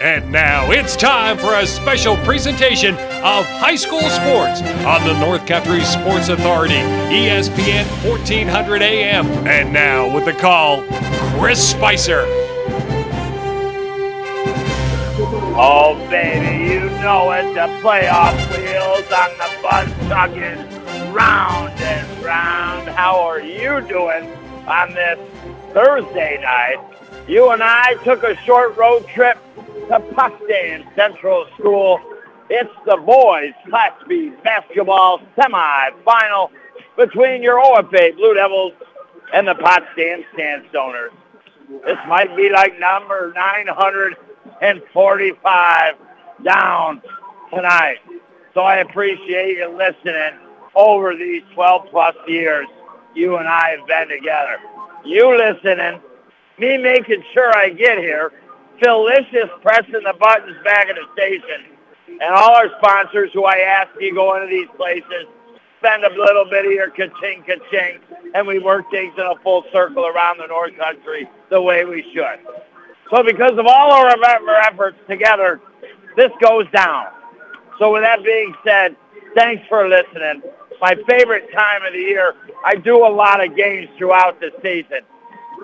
And now it's time for a special presentation of high school sports on the North Country Sports Authority, ESPN 1400 AM. And now with the call, Chris Spicer. Oh, baby, you know it. The playoff wheels on the bus chugging round and round. How are you doing on this Thursday night? You and I took a short road trip to Potsdam Central School. It's the boys Class B basketball semi-final between your OFA Blue Devils and the Potsdam Sandstoners. This might be like number 945 down tonight. So I appreciate you listening over these 12 plus years you and I have been together. You listening, me making sure I get here, Felicious pressing the buttons back at the station, and all our sponsors who I ask you go into these places, spend a little bit of your ka-ching, ka-ching, and we work things in a full circle around the North Country the way we should. So because of all our efforts together, this goes down. So with that being said, thanks for listening. My favorite time of the year. I do a lot of games throughout the season.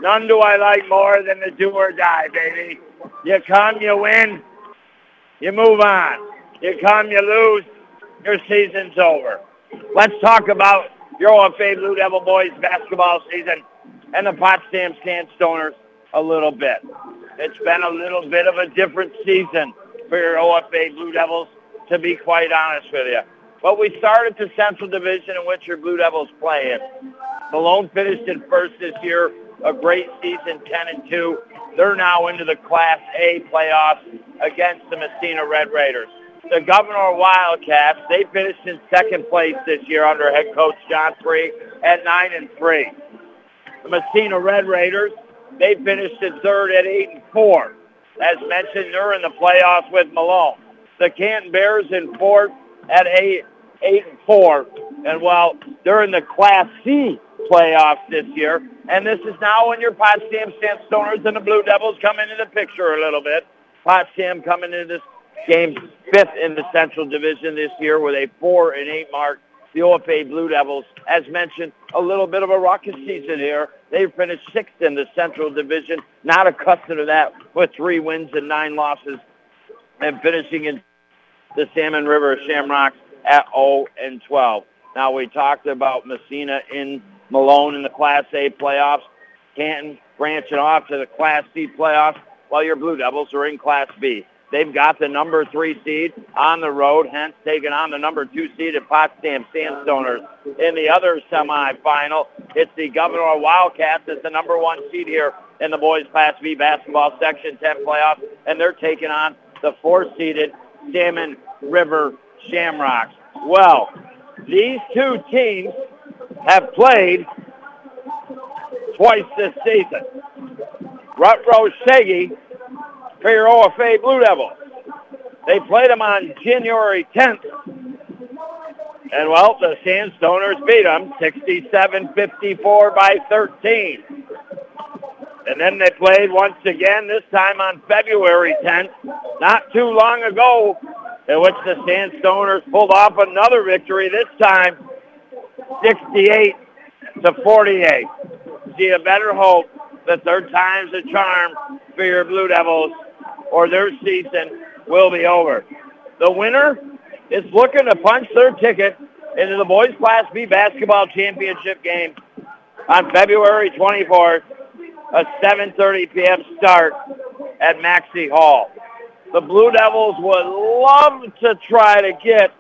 None do I like more than the do or die, baby. You come, you win, you move on. You come, you lose, your season's over. Let's talk about your OFA Blue Devil boys basketball season and the Potsdam Sandstoners a little bit. It's been a little bit of a different season for your OFA Blue Devils, to be quite honest with you. But we started the Central Division in which your Blue Devils play in. Malone finished in first this year, a great season, 10 and 2. They're now into the Class A playoffs against the Massena Red Raiders. The Gouverneur Wildcats, they finished in second place this year under head coach John Free at 9 and 3. The Massena Red Raiders, they finished in third at 8 and 4. As mentioned, they're in the playoffs with Malone. The Canton Bears in fourth at 8, 8 and 4. And while they're in the Class C playoffs this year, and this is now when your Potsdam Sandstoners and the Blue Devils come into the picture a little bit. Potsdam coming into this game fifth in the Central Division this year with a 4 and 8 mark. The OFA Blue Devils, as mentioned, a little bit of a rocket season here. They finished sixth in the Central Division, not accustomed to that with three wins and nine losses, and finishing in the Salmon River Shamrocks at 0 and 12. Now we talked about Massena in Malone in the Class A playoffs, Canton branching off to the Class C playoffs, while your Blue Devils are in Class B. They've got the number three seed on the road, hence taking on the number two seed at Potsdam Sandstoners. In the other semifinal, it's the Gouverneur Wildcats as the number one seed here in the boys Class B basketball Section 10 playoffs, and they're taking on the four-seeded Salmon River Shamrocks. Well, these two teams have played twice this season. Rutrow Shaggy for your OFA Blue Devils. They played them on January 10th. And, well, the Sandstoners beat them 67-54 by 13. And then they played once again, this time on February 10th, not too long ago, in which the Sandstoners pulled off another victory, this time 68 to 48. So you better hope that third time's a charm for your Blue Devils or their season will be over. The winner is looking to punch their ticket into the Boys Class B basketball championship game on February 24th, a 7.30 p.m. start at Maxcy Hall. The Blue Devils would love to try to get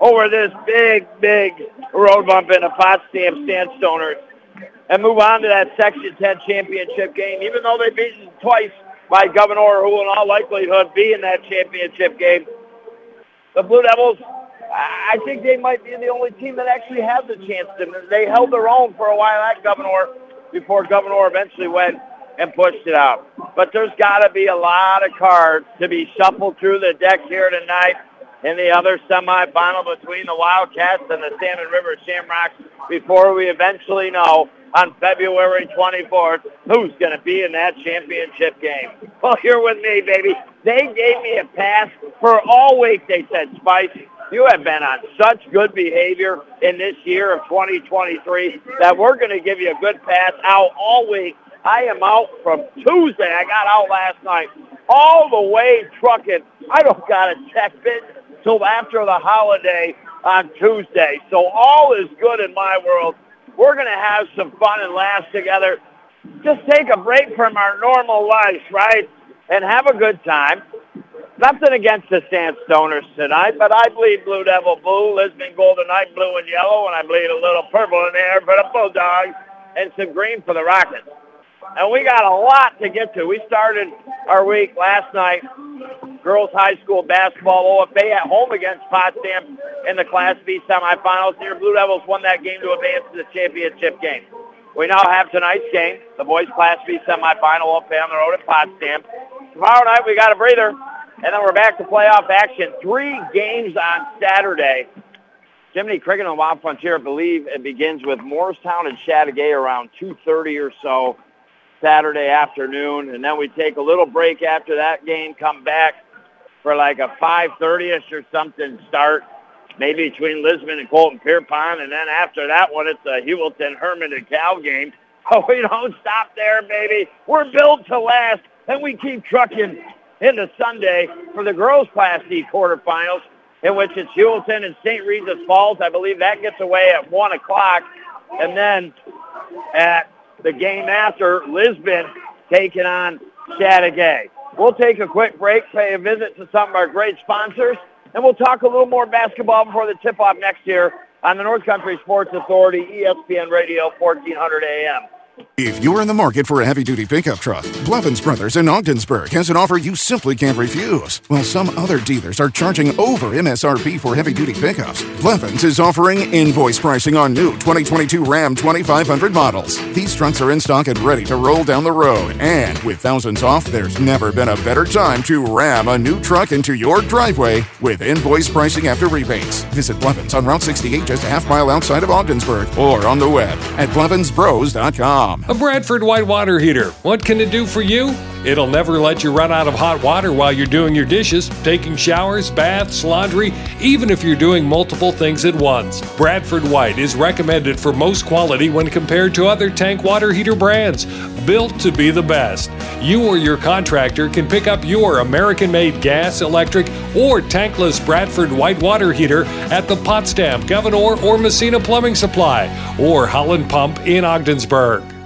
over this big, big road bump in the Potsdam Sandstoners and move on to that Section 10 championship game, even though they've beaten twice by Gouverneur, who in all likelihood be in that championship game. The Blue Devils, I think they might be the only team that actually has a chance to. They held their own for a while at Gouverneur before Gouverneur eventually went and pushed it out. But there's got to be a lot of cards to be shuffled through the deck here tonight in the other semifinal between the Wildcats and the Salmon River Shamrocks before we eventually know on February 24th. Who's going to be in that championship game? Well, you're with me, baby. They gave me a pass for all week, they said, Spice. You have been on such good behavior in this year of 2023 that we're going to give you a good pass out all week. I am out from Tuesday. I got out last night all the way trucking. I don't got a check bid till after the holiday on Tuesday. So all is good in my world. We're going to have some fun and laughs together. Just take a break from our normal lives, right? And have a good time. Nothing against the Sandstoners tonight, but I bleed Blue Devil blue, Lisbon Golden Knight blue and yellow, and I bleed a little purple in there for the Bulldogs and some green for the Rockets. And we got a lot to get to. We started our week last night, girls high school basketball OFA at home against Potsdam in the Class B semifinals. Your Blue Devils won that game to advance to the championship game. We now have tonight's game, the boys Class B semifinal OFA on the road at Potsdam. Tomorrow night we got a breather, and then we're back to playoff action. Three games on Saturday. Jiminy Cricket and Wild Frontier believe it begins with Morristown and Chateaugay around 2.30 or so. Saturday afternoon, and then we take a little break after that game, come back for like a 5.30ish or something start, maybe between Lisbon and Colton Pierrepont, and then after that one, it's a Heuvelton, Hermon, and Cal game. Oh, we don't stop there, baby. We're built to last, and we keep trucking into Sunday for the girls' Class D quarterfinals, in which it's Heuvelton and St. Regis Falls. I believe that gets away at 1 o'clock. And then at the game after Lisbon taking on Chateaugay. We'll take a quick break, pay a visit to some of our great sponsors, and we'll talk a little more basketball before the tip-off next year on the North Country Sports Authority, ESPN Radio, 1400 AM. If you're in the market for a heavy duty pickup truck, Blevins Brothers in Ogdensburg has an offer you simply can't refuse. While some other dealers are charging over MSRP for heavy duty pickups, Blevins is offering invoice pricing on new 2022 Ram 2500 models. These trucks are in stock and ready to roll down the road. And with thousands off, there's never been a better time to ram a new truck into your driveway with invoice pricing after rebates. Visit Blevins on Route 68 just a half mile outside of Ogdensburg or on the web at blevinsbros.com. A Bradford white water heater. What can it do for you? It'll never let you run out of hot water while you're doing your dishes, taking showers, baths, laundry, even if you're doing multiple things at once. Bradford White is recommended for most quality when compared to other tank water heater brands, built to be the best. You or your contractor can pick up your American made gas, electric, or tankless Bradford White water heater at the Potsdam, Gouverneur, or Massena Plumbing Supply, or Holland Pump in Ogdensburg.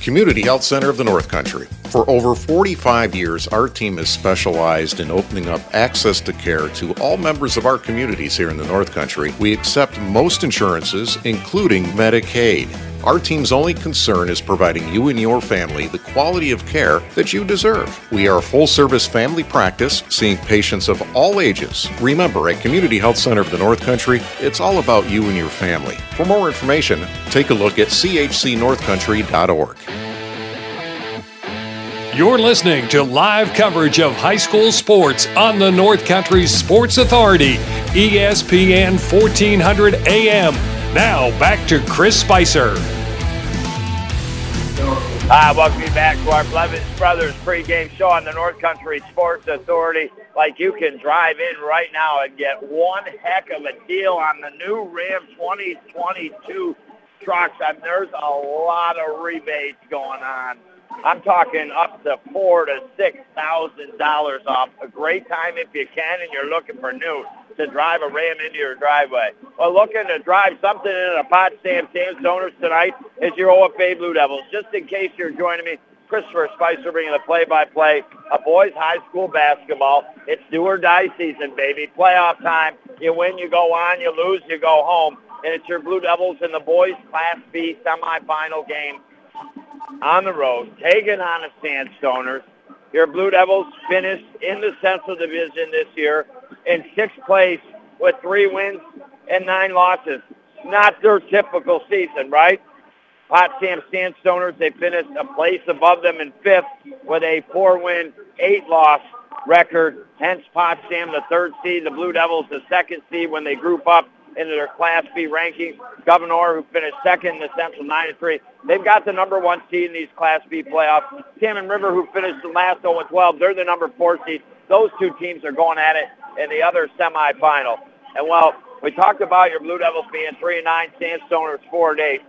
Community Health Center of the North Country. For over 45 years, our team has specialized in opening up access to care to all members of our communities here in the North Country. We accept most insurances, including Medicaid. Our team's only concern is providing you and your family the quality of care that you deserve. We are a full service family practice, seeing patients of all ages. Remember, at Community Health Center of the North Country, it's all about you and your family. For more information, take a look at chcnorthcountry.org. You're listening to live coverage of high school sports on the North Country Sports Authority, ESPN 1400 AM. Now back to Chris Spicer. Hi, welcome you back to our Blevins Brothers pregame show on the North Country Sports Authority. Like you can drive in right now and get one heck of a deal on the new Ram 2022 trucks. And there's a lot of rebates going on. I'm talking up to four to six thousand dollars off. A great time if you can and you're looking for new to drive a Ram into your driveway. Well, looking to drive something in a Potsdam Sandstoners tonight is your OFA Blue Devils. Just in case you're joining me, Christopher Spicer bringing the play-by-play of boys high school basketball. It's do or die season, baby. Playoff time. You win, you go on. You lose, you go home. And it's your Blue Devils in the boys Class B semifinal game on the road, taking on the Sandstoners. Your Blue Devils finished in the Central Division this year in sixth place with three wins and nine losses. Not their typical season, right? Potsdam Sandstoners, they finished a place above them in fifth with a four-win, eight-loss record. Hence Potsdam, the third seed, the Blue Devils, the second seed when they group up into their Class B ranking. Gouverneur, who finished second in the Central 9 and 3, they've got the number one seed in these Class B playoffs. Salmon River, who finished the last 0 12, they're the number four seed. Those two teams are going at it in the other semifinal. And well, we talked about your Blue Devils being three and nine, Sandstoners four and eight.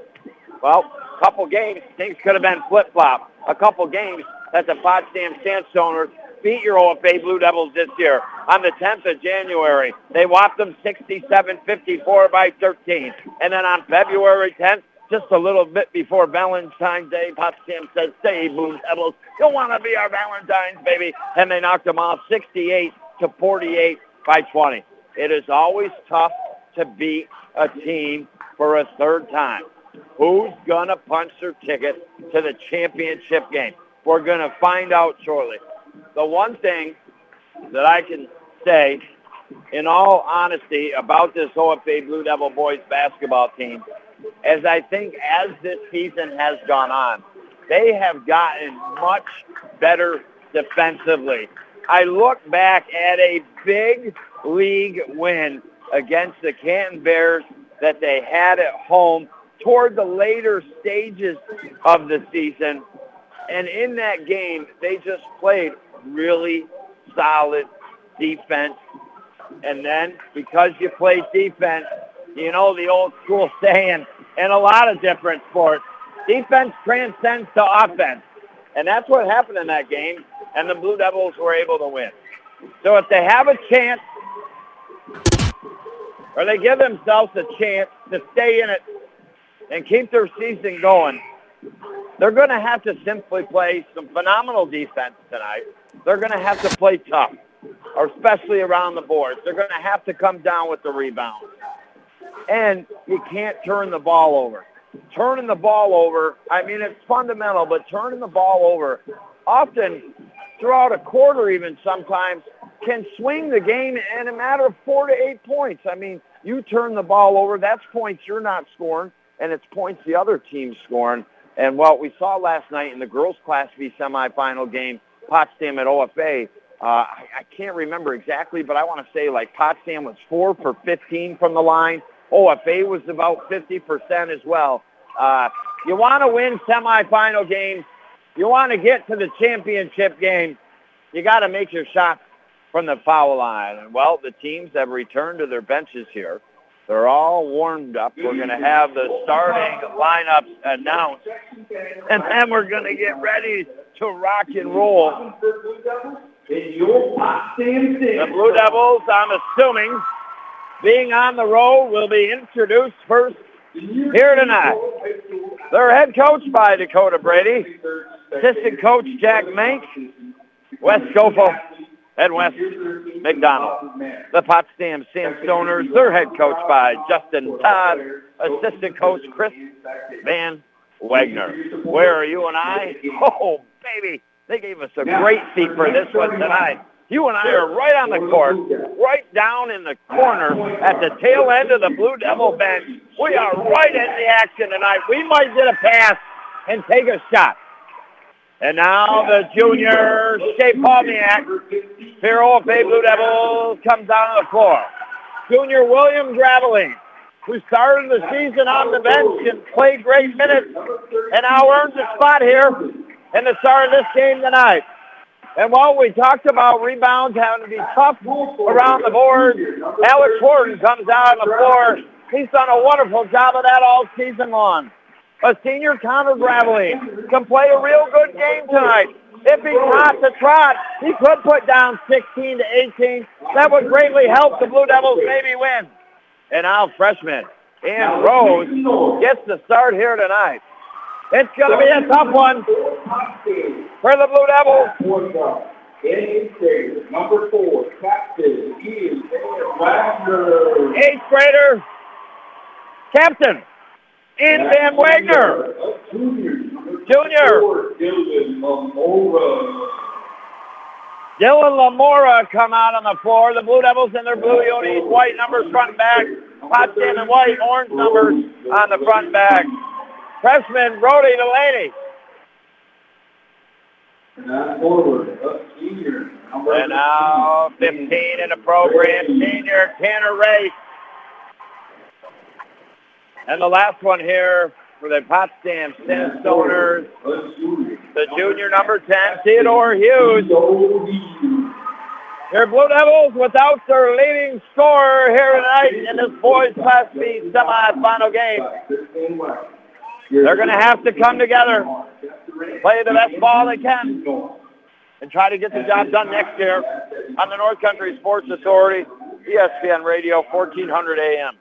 Well, a couple games, things could have been flip flop. A couple games that the Potsdam Sandstoners beat your OFA Blue Devils this year on the 10th of January. They whopped them 67-54 by 13. And then on February 10th, just a little bit before Valentine's Day, Potsdam says, "Say, Blue Devils, you want to be our Valentine's, baby." And they knocked them off 68 to 48 by 20. It is always tough to beat a team for a third time. Who's going to punch their ticket to the championship game? We're going to find out shortly. The one thing that I can say, in all honesty, about this OFA Blue Devil boys basketball team is I think as this season has gone on, they have gotten much better defensively. I look back at a big league win against the Canton Bears that they had at home toward the later stages of the season. And in that game, they just played really solid defense. And then because you play defense, you know the old school saying in a lot of different sports, defense transcends to offense. And that's what happened in that game, and the Blue Devils were able to win. So if they have a chance, or they give themselves a chance to stay in it and keep their season going, they're going to have to simply play some phenomenal defense tonight. They're going to have to play tough, especially around the boards. They're going to have to come down with the rebound. And you can't turn the ball over. Turning the ball over, I mean, it's fundamental, but turning the ball over often throughout a quarter even sometimes can swing the game in a matter of four to eight points. I mean, you turn the ball over, that's points you're not scoring and it's points the other team's scoring. And what we saw last night in the girls' Class B semifinal game, Potsdam at OFA, uh, I, I can't remember exactly, but I want to say like Potsdam was four for 15 from the line. OFA was about 50% as well. Uh, you want to win semifinal games. You want to get to the championship game. You got to make your shots from the foul line. And, well, the teams have returned to their benches here. They're all warmed up. We're going to have the starting lineups announced, and then we're going to get ready to rock and roll. The Blue Devils, I'm assuming, being on the road, will be introduced first here tonight. They're head coached by Dakota Brady, assistant coach Jack Mank, Wes Schofield, and Wes McDonald. The Potsdam Sandstoners, they're head coached by Justin Todd, assistant coach Chris Van Wagner. Where are you and I? Oh, baby, they gave us a great seat for this one tonight. You and I are right on the court, right down in the corner at the tail end of the Blue Devil bench. We are right in the action tonight. We might get a pass and take a shot. And now the junior Shea Palmiak, Hero of Bay Blue Devils, comes down on the floor. Junior William Graveline, who started the season on the bench and played great minutes, and now earns a spot here in the start of this game tonight. And while we talked about rebounds having to be tough around the board, Alex Horton comes out on the floor. He's done a wonderful job of that all season long. A senior Connor Gravely can play a real good game tonight. If he trots a trot, he could put down 16 to 18. That would greatly help the Blue Devils maybe win. And now freshman Ian Rose gets the start here tonight. It's going to be a tough one for the Blue Devils. Eighth grader, Number four, captain Eighth grader, captain Ian Van Wagner. Junior. Dylan Lamora. Come out on the floor. The Blue Devils in their blue unis, white numbers front and back. Potsdam and white, orange numbers on the front and back. Freshman Brody Delaney. Forward, uh, senior. And now 15 in the program, senior Tanner Ray. And the last one here for the Potsdam Sandstoners, the junior number 10, Theodore Hughes. Your Blue Devils without their leading scorer here tonight in this boys Class B semifinal game. They're going to have to come together, play the best ball they can, and try to get the job done next year on the North Country Sports Authority, ESPN Radio, 1400 AM.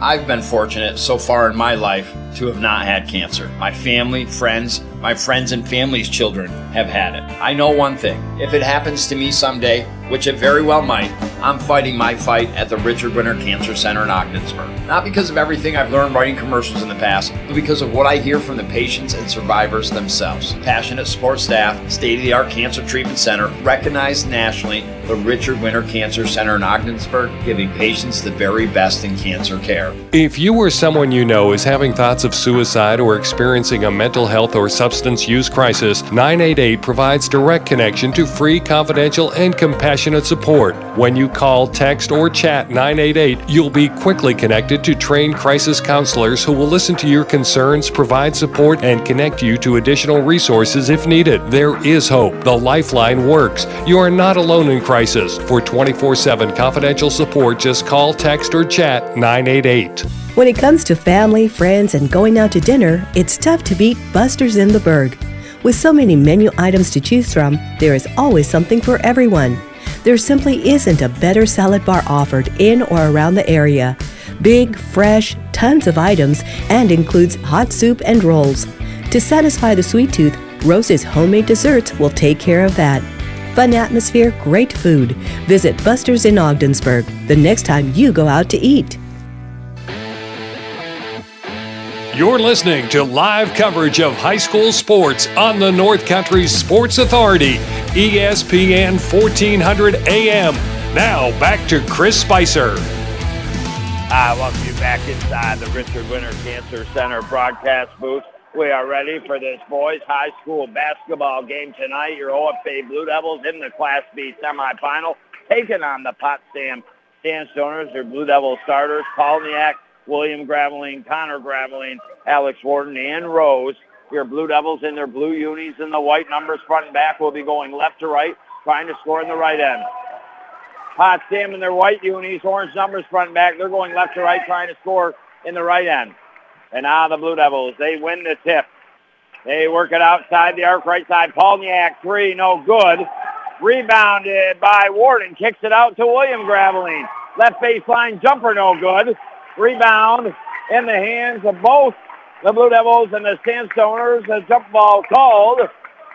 I've been fortunate so far in my life to have not had cancer. My family, friends, my friends and family's children have had it. I know one thing if it happens to me someday, which it very well might, I'm fighting my fight at the Richard Winter Cancer Center in Ogdensburg. Not because of everything I've learned writing commercials in the past, but because of what I hear from the patients and survivors themselves. Passionate support staff, state of the art cancer treatment center, recognized nationally, the Richard Winter Cancer Center in Ogdensburg, giving patients the very best in cancer care. If you or someone you know is having thoughts of suicide or experiencing a mental health or substance use crisis, 988 provides direct connection to free, confidential, and compassionate support. When you call, text, or chat 988, you'll be quickly connected to trained crisis counselors who will listen to your concerns, provide support, and connect you to additional resources if needed. There is hope. The Lifeline works. You are not alone in crisis. For 24 7 confidential support, just call, text, or chat 988. When it comes to family, friends, and going out to dinner, it's tough to beat Buster's in the Berg. With so many menu items to choose from, there is always something for everyone. There simply isn't a better salad bar offered in or around the area. Big, fresh, tons of items, and includes hot soup and rolls. To satisfy the sweet tooth, Rose's homemade desserts will take care of that. Fun atmosphere, great food. Visit Buster's in Ogdensburg the next time you go out to eat. You're listening to live coverage of high school sports on the North Country Sports Authority, ESPN 1400 AM. Now back to Chris Spicer. I welcome you back inside the Richard Winter Cancer Center broadcast booth. We are ready for this boys high school basketball game tonight. Your OFA Blue Devils in the Class B semifinal, taking on the Potsdam Sandstoners. Their Blue Devil starters, Paul Polniak, William Graveline, Connor Graveline, Alex Warden, and Rose. Your Blue Devils in their blue unis and the white numbers front and back will be going left to right, trying to score in the right end. Potsdam in their white unis, orange numbers front and back. They're going left to right, trying to score in the right end. And now the Blue Devils, they win the tip. They work it outside the arc, right side. Polniak, three, no good. Rebounded by Warden, kicks it out to William Graveline. Left baseline jumper, no good. Rebound in the hands of both the Blue Devils and the Sandstoners. A jump ball called.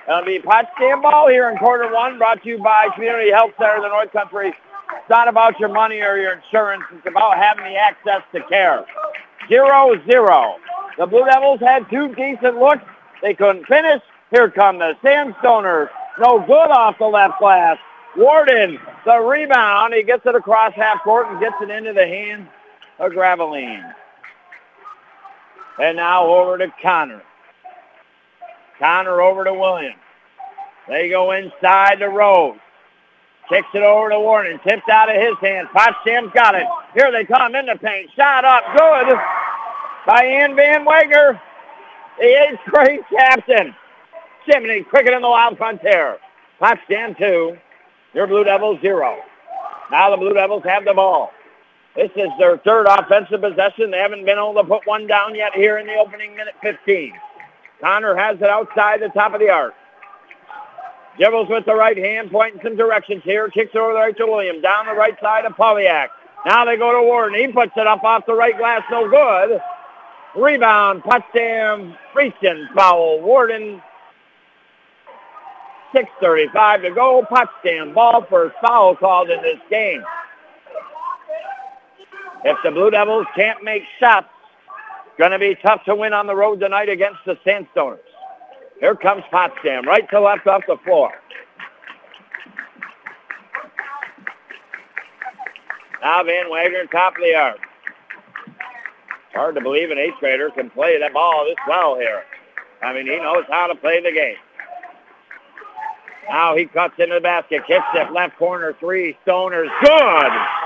It'll be Potsdam ball here in quarter one, brought to you by Community Health Center of the North Country. It's not about your money or your insurance. It's about having the access to care. Zero, zero. The Blue Devils had two decent looks. They couldn't finish. Here come the Sandstoners. No good off the left glass. Warden, the rebound. He gets it across half court and gets it into the hands of Graveline. And now over to Connor. Connor over to Williams. They go inside the Rose. Kicks it over to Warden. Tipped out of his hands. Potsdam's got it. Here they come in the paint. Shot up. Good by Ian Van Wagner, the eighth grade captain. Chimney quicker than the Wild Frontier. Potsdam two. Your Blue Devils zero. Now the Blue Devils have the ball. This is their third offensive possession. They haven't been able to put one down yet here in the opening minute 15. Connor has it outside the top of the arc. Dribbles with the right hand, pointing some directions here. Kicks over the right to William. Down the right side of Polyak. Now they go to Warden. He puts it up off the right glass. No good. Rebound. Potsdam. Reaching foul. Warden. 6.35 to go. Potsdam ball first foul called in this game. If the Blue Devils can't make shots, going to be tough to win on the road tonight against the Sandstoners. Here comes Potsdam, right to left off the floor. Now Van Wagner, top of the arc. Hard to believe an eighth grader can play that ball this well here. I mean, he knows how to play the game. Now he cuts into the basket, kicks it, left corner three, Stoners, good!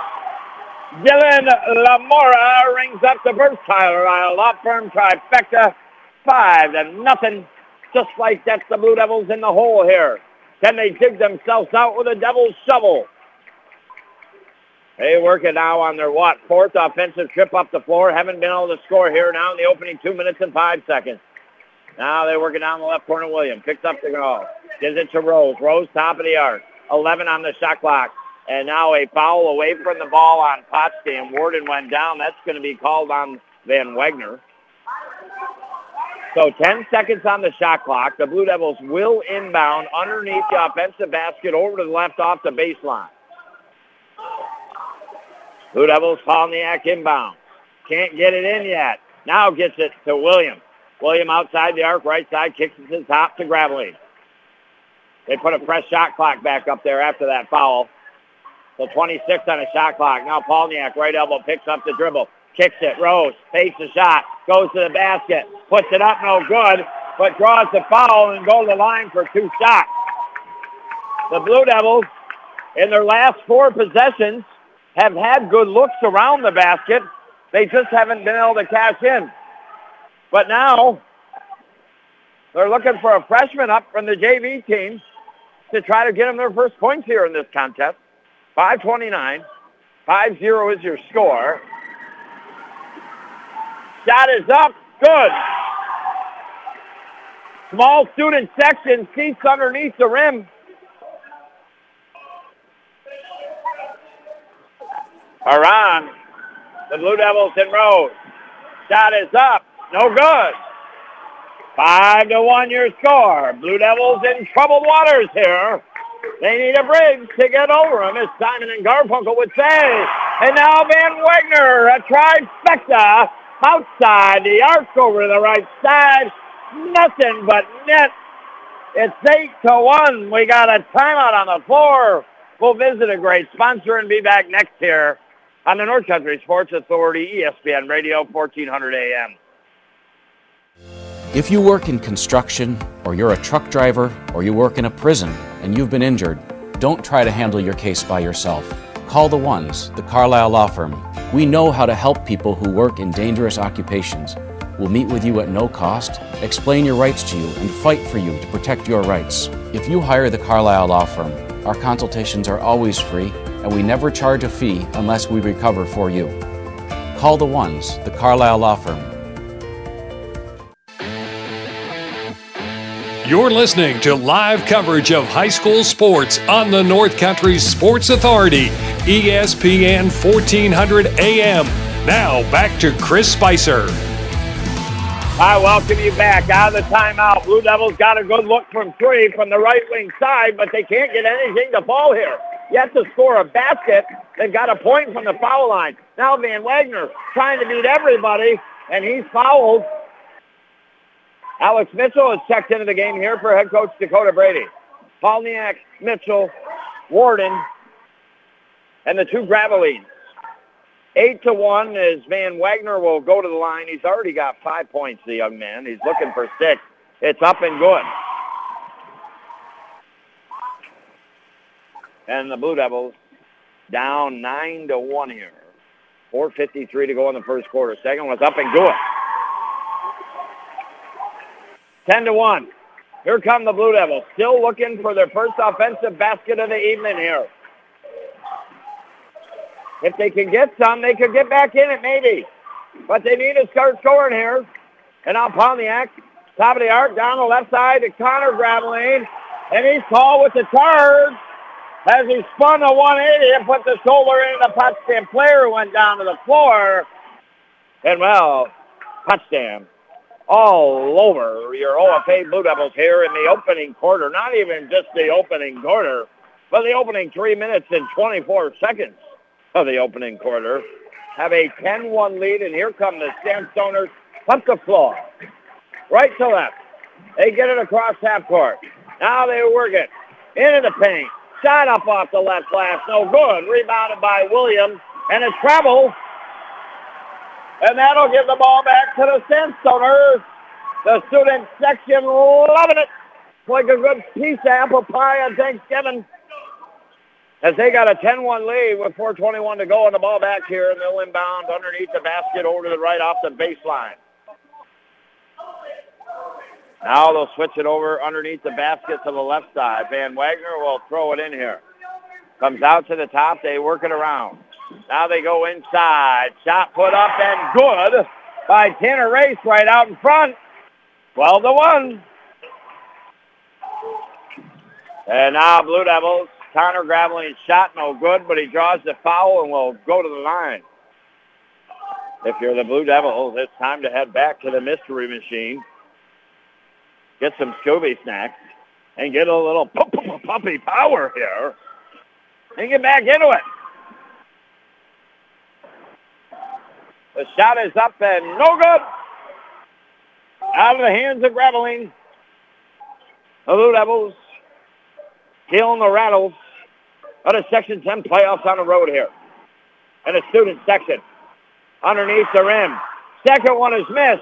Dylan Lamora rings up the Versatile Law Firm trifecta. Five to nothing. Just like that, the Blue Devils in the hole here. Can they dig themselves out with a devil's shovel? They work it now on their, what, fourth offensive trip up the floor. Haven't been able to score here now in the opening two minutes and five seconds. Now they're working down the left corner. William picks up the goal. Gives it to Rose. Rose top of the arc. 11 on the shot clock. And now a foul away from the ball on Potsdam. Warden went down. That's going to be called on Van Wagner. So 10 seconds on the shot clock. The Blue Devils will inbound underneath the offensive basket over to the left off the baseline. Blue Devils Palniak inbound. Can't get it in yet. Now gets it to William. William outside the arc, right side, kicks it to the top to Graveline. They put a fresh shot clock back up there after that foul. So 26 on a shot clock. Now Palniak, right elbow, picks up the dribble, kicks it. Rose takes the shot, goes to the basket, puts it up, no good, but draws the foul and goes to the line for two shots. The Blue Devils, in their last four possessions, have had good looks around the basket. They just haven't been able to cash in. But now they're looking for a freshman up from the JV team to try to get them their first points here in this contest. 529. 5-0 is your score. Shot is up. Good. Small student section seats underneath the rim. On. The Blue Devils in row. Shot is up. No good. Five to one your score. Blue Devils in troubled waters here. They need a bridge to get over them, as Simon and Garfunkel would say. And now Van Wagner, a trifecta outside the arc over the right side. Nothing but net. It's eight to one. We got a timeout on the floor. We'll visit a great sponsor and be back next here on the North Country Sports Authority, ESPN Radio, 1400 AM. If you work in construction, or you're a truck driver, or you work in a prison and you've been injured, don't try to handle your case by yourself. Call the ones, the Carlisle Law Firm. We know how to help people who work in dangerous occupations. We'll meet with you at no cost, explain your rights to you, and fight for you to protect your rights. If you hire the Carlisle Law Firm, our consultations are always free, and we never charge a fee unless we recover for you. Call the ones, the Carlisle Law Firm. You're listening to live coverage of high school sports on the North Country Sports Authority, ESPN 1400 AM. Now back to Chris Spicer. I welcome you back out of the timeout. Blue Devils got a good look from three from the right wing side, but they can't get anything to fall here. Yet to score a basket, they've got a point from the foul line. Now Van Wagner trying to beat everybody, and he's fouled. Alex Mitchell has checked into the game here for head coach Dakota Brady. Palniak, Mitchell, Warden, and the two Gravelines. Eight to one as Van Wagner will go to the line. He's already got five points, the young man. He's looking for six. It's up and good. And the Blue Devils down nine to one here. 4.53 to go in the first quarter. Second one's up and good. 10 to 1. Here come the Blue Devils, still looking for their first offensive basket of the evening here. If they can get some, they could get back in it maybe. But they need to start scoring here. And now Pontiac, top of the arc, down the left side to Connor Graveline. And he's tall with the charge as he spun a 180 and put the shoulder in the Potsdam player went down to the floor. And well, Potsdam all over your OFA Blue Devils here in the opening quarter. Not even just the opening quarter, but the opening three minutes and 24 seconds of the opening quarter. Have a 10-1 lead, and here come the Sandstoners up the floor. Right to left. They get it across half court. Now they work it into the paint. Shot up off the left glass. No good. Rebounded by Williams. And it's travel. And that'll give the ball back to the Sandstoners. The student section loving it. Like a good piece of apple pie on Thanksgiving. as they got a 10-1 lead with 4.21 to go on the ball back here, and they'll inbound underneath the basket over to the right off the baseline. Now they'll switch it over underneath the basket to the left side. Van Wagner will throw it in here. Comes out to the top. They work it around. Now they go inside. Shot put up and good by Tanner Race right out in front. 12 to 1. And now Blue Devils, Connor Graveline shot no good, but he draws the foul and will go to the line. If you're the Blue Devils, it's time to head back to the mystery machine, get some Scooby snacks, and get a little puppy power here, and get back into it. The shot is up and no good. Out of the hands of Graveline. The Blue Devils killing the Rattles of the Section 10 playoffs on the road here. And the student section. Underneath the rim. Second one is missed.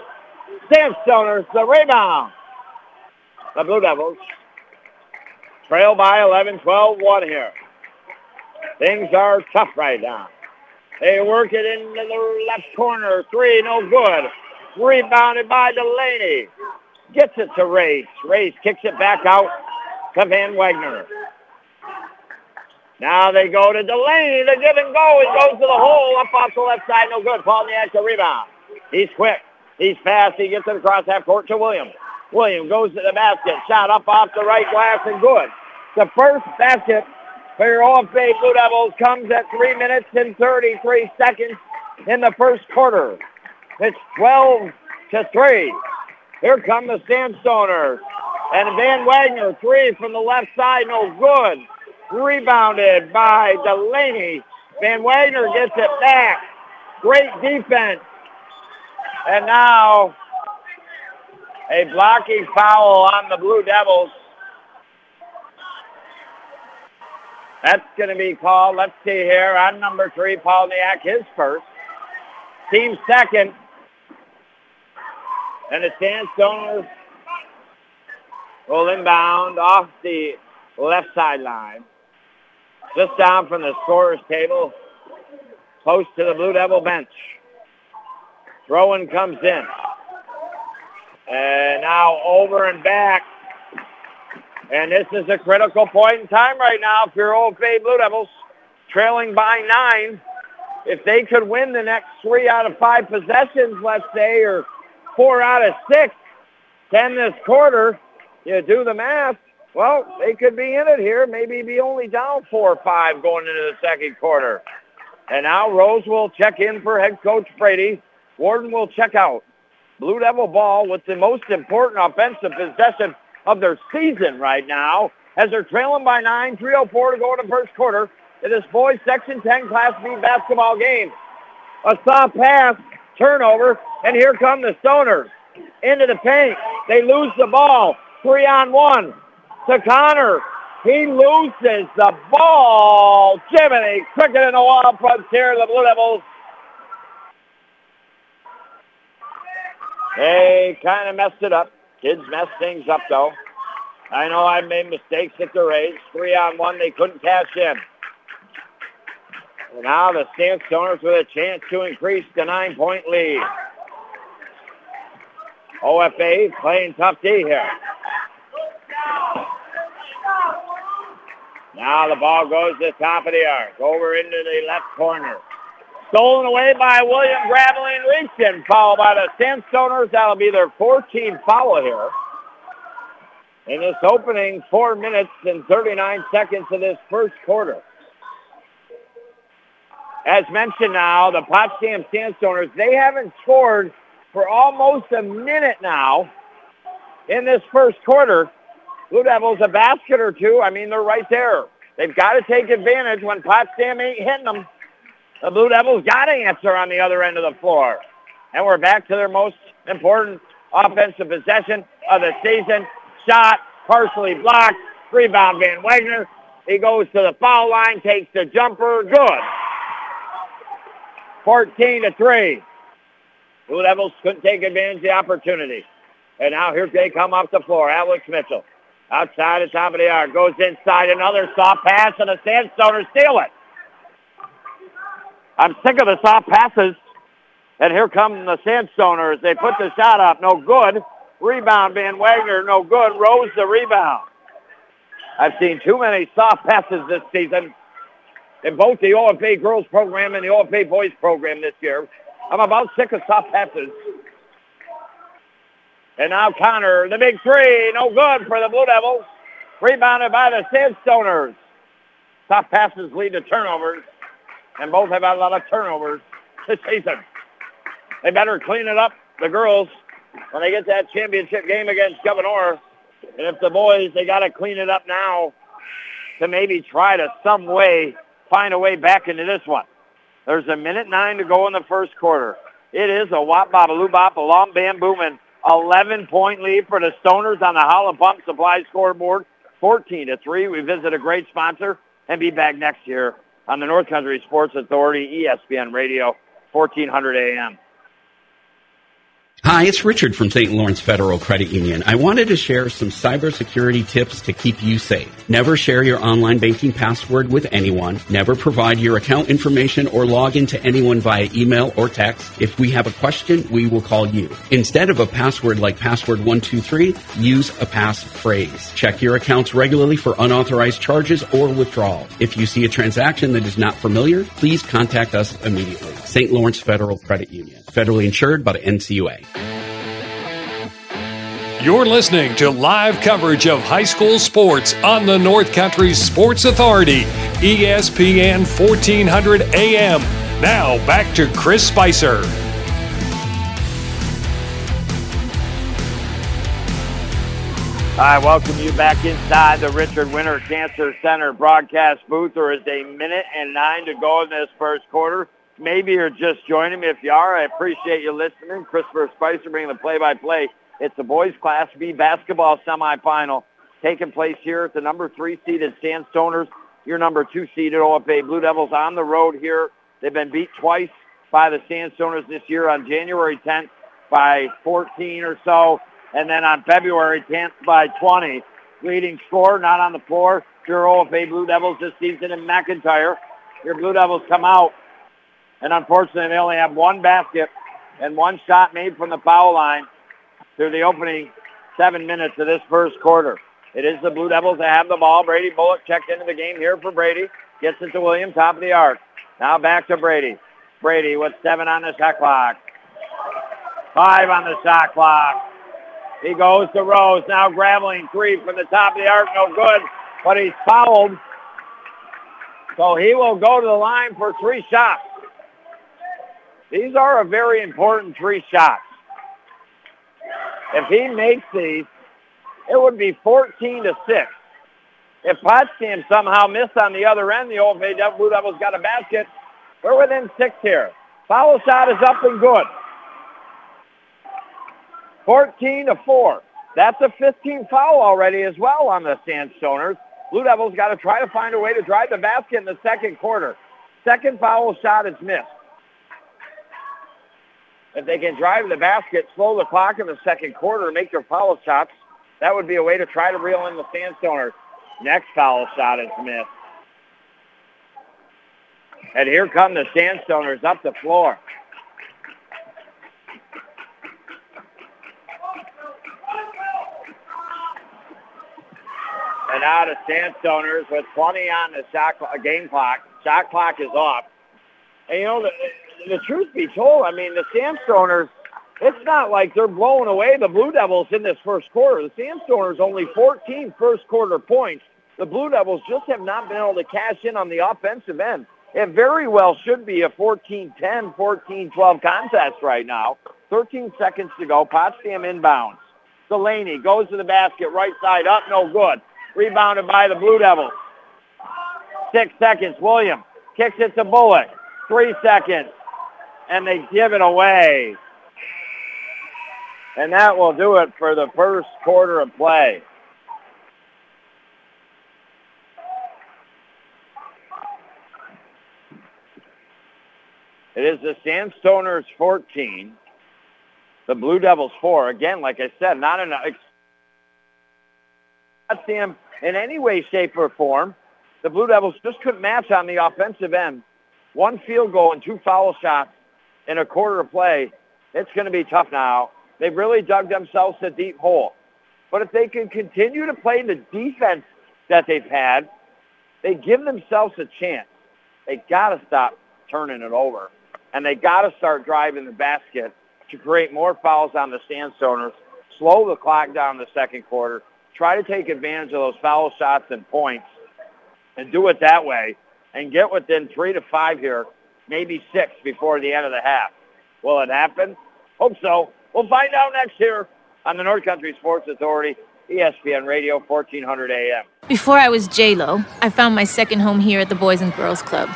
Sandstoners the rebound. The Blue Devils trail by 11, 12, 1 here. Things are tough right now. They work it into the left corner. Three, no good. Rebounded by Delaney. Gets it to Race. Race kicks it back out to Van Wagner. Now they go to Delaney. The give and go. He goes to the hole up off the left side. No good. Paul Niak the rebound. He's quick. He's fast. He gets it across half court to Williams. Williams goes to the basket. Shot up off the right glass and good. The first basket for your OFA Blue Devils comes at 3 minutes and 33 seconds in the first quarter. It's 12 to 3. Here come the Sandstoners. And Van Wagner, three from the left side, no good. Rebounded by Delaney. Van Wagner gets it back. Great defense. And now a blocking foul on the Blue Devils. That's going to be called, let's see here, on number three, Paul Niak, his first. Team second. And the Sandstoners will inbound off the left sideline. Just down from the scorer's table, close to the Blue Devil bench. Throwan comes in. And now over and back. And this is a critical point in time right now for your Old Bay Blue Devils, trailing by nine. If they could win the next three out of five possessions, let's say, or four out of six, ten this quarter, you do the math, well, they could be in it here, maybe be only down four or five going into the second quarter. And now Rose will check in for head coach Brady. Warden will check out. Blue Devil ball with the most important offensive possession of their season right now as they're trailing by nine, 3.04 to go in the first quarter in this boys Section 10 Class B basketball game. A soft pass, turnover, and here come the Stoners into the paint. They lose the ball. Three on one to Connor. He loses the ball. Jiminy, Cricket in the wall frontier, the Blue Devils. They kind of messed it up. Kids mess things up, though. I know I made mistakes at the race. Three on one, they couldn't cash in. And now the Sandstoners with a chance to increase the nine-point lead. OFA playing tough D here. Now the ball goes to the top of the arc, over into the left corner. Stolen away by William Graveline Reaching, followed by the Sandstoners. That'll be their 14th foul here. In this opening four minutes and 39 seconds of this first quarter. As mentioned now, the Potsdam Sandstoners, they haven't scored for almost a minute now in this first quarter. Blue Devils a basket or two. I mean, they're right there. They've got to take advantage when Potsdam ain't hitting them. The Blue Devils got an answer on the other end of the floor. And we're back to their most important offensive possession of the season. Shot, partially blocked. Rebound Van Wagner. He goes to the foul line, takes the jumper. Good. 14 to 3. Blue Devils couldn't take advantage of the opportunity. And now here they come off the floor. Alex Mitchell Outside the top of the. Goes inside. Another soft pass, and the Sandstoners steal it. I'm sick of the soft passes. And here come the Sandstoners. They put the shot up. No good. Rebound, Van Wagner. No good. Rose the rebound. I've seen too many soft passes this season in both the OFA girls program and the OFA boys program this year. I'm about sick of soft passes. And now Connor, the big three, no good for the Blue Devils. Rebounded by the Sandstoners. Soft passes lead to turnovers, and both have had a lot of turnovers this season. They better clean it up, the girls, when they get that championship game against Gouverneur. And if the boys, they got to clean it up now to maybe try to some way find a way back into this one. There's a minute nine to go in the first quarter. It is a wop bop a loo bop a long bam booming 11 point lead for the Stoners on the Howland Pump Supply scoreboard. 14 to 3. We visit a great sponsor and be back next year on the North Country Sports Authority ESPN Radio 1400 AM. Hi, it's Richard from St. Lawrence Federal Credit Union. I wanted to share some cybersecurity tips to keep you safe. Never share your online banking password with anyone. Never provide your account information or log into anyone via email or text. If we have a question, we will call you. Instead of a password like password 123, use a passphrase. Check your accounts regularly for unauthorized charges or withdrawal. If you see a transaction that is not familiar, please contact us immediately. St. Lawrence Federal Credit Union. Federally insured by the NCUA. You're listening to live coverage of high school sports on the North Country Sports Authority, ESPN 1400 AM. Now back to Chris Spicer. I welcome you back inside the Richard Winter Cancer Center broadcast booth. There is a minute and nine to go in this first quarter. Maybe you're just joining me. If you are, I appreciate you listening. Christopher Spicer bringing the play-by-play. It's the boys Class B basketball semifinal taking place here at the number three seeded Sandstoners. Your number two seeded OFA Blue Devils on the road here. They've been beat twice by the Sandstoners this year on January 10th by 14 or so, and then on February 10th by 20. Leading score not on the floor. Your OFA Blue Devils this season in McIntyre. Your Blue Devils come out, and unfortunately they only have one basket and one shot made from the foul line through the opening seven minutes of this first quarter. It is the Blue Devils that have the ball. Brady Bullock checked into the game here for Brady. Gets it to William, top of the arc. Now back to Brady. Brady with seven on the shot clock. Five on the shot clock. He goes to Rose. Now Graveline three from the top of the arc. No good, but he's fouled. So he will go to the line for three shots. These are a very important three shots. If he makes these, it would be 14 to 6. If Potsdam somehow missed on the other end, the OFA Blue Devils got a basket. We're within six here. Foul shot is up and good. 14 to 4. That's a 15 foul already as well on the Sandstoners. Blue Devils got to try to find a way to drive the basket in the second quarter. Second foul shot is missed. If they can drive the basket, slow the clock in the second quarter, make their foul shots, that would be a way to try to reel in the Sandstoners. Next foul shot is missed. And here come the Sandstoners up the floor. And now the Sandstoners with 20 on the shot game clock. Shot clock is off. And you know, the truth be told, I mean, the Sandstoners, it's not like they're blowing away the Blue Devils in this first quarter. The Sandstoners only 14 first quarter points. The Blue Devils just have not been able to cash in on the offensive end. It very well should be a 14-10, 14-12 contest right now. 13 seconds to go. Potsdam inbounds. Delaney goes to the basket, right side up, no good. Rebounded by the Blue Devils. Six seconds. William kicks it to Bullock. Three seconds. And they give it away. And that will do it for the first quarter of play. It is the Sandstoners 14, the Blue Devils 4. Again, like I said, not enough. Potsdam in any way, shape, or form. The Blue Devils just couldn't match on the offensive end. One field goal and two foul shots in a quarter of play. It's going to be tough now. They've really dug themselves a deep hole. But if they can continue to play the defense that they've had, they give themselves a chance. They got to stop turning it over. And they got to start driving the basket to create more fouls on the Sandstoners, slow the clock down the second quarter, try to take advantage of those foul shots and points, and do it that way, and get within three to five here, maybe six before the end of the half. Will it happen? Hope so. We'll find out next year on the North Country Sports Authority, ESPN Radio, 1400 AM. Before I was J-Lo, I found my second home here at the Boys and Girls Club.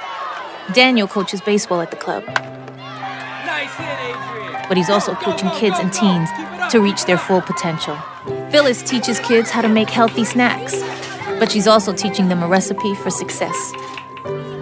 Daniel coaches baseball at the club. Nice hit, Adrian. But he's also coaching kids and teens to reach their full potential. Phyllis teaches kids how to make healthy snacks, but she's also teaching them a recipe for success.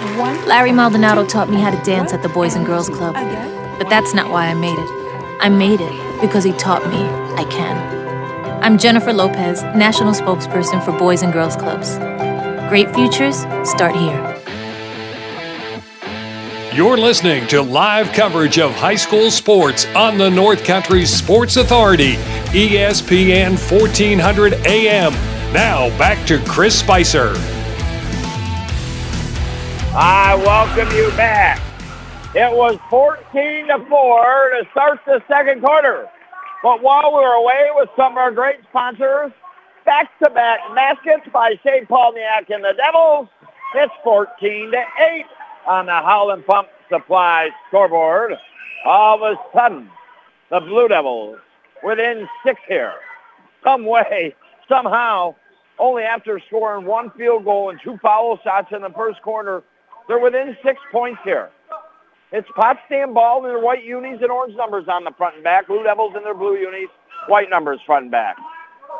Larry Maldonado taught me how to dance at the Boys and Girls Club. But that's not why I made it. I made it because he taught me I can. I'm Jennifer Lopez, National Spokesperson for Boys and Girls Clubs. Great futures start here. You're listening to live coverage of high school sports on the North Country Sports Authority, ESPN 1400 AM. Now back to Chris Spicer. I welcome you back. It was 14 to 4 to start the second quarter. But while we were away with some of our great sponsors, back-to-back baskets by Shea Polniak and the Devils, it's 14 to 8 on the Howland Pump Supply scoreboard. All of a sudden, the Blue Devils within six here. Some way, somehow, only after scoring one field goal and two foul shots in the first quarter, they're within six points here. It's Potsdam ball in their white unis and orange numbers on the front and back. Blue Devils in their blue unis, white numbers front and back.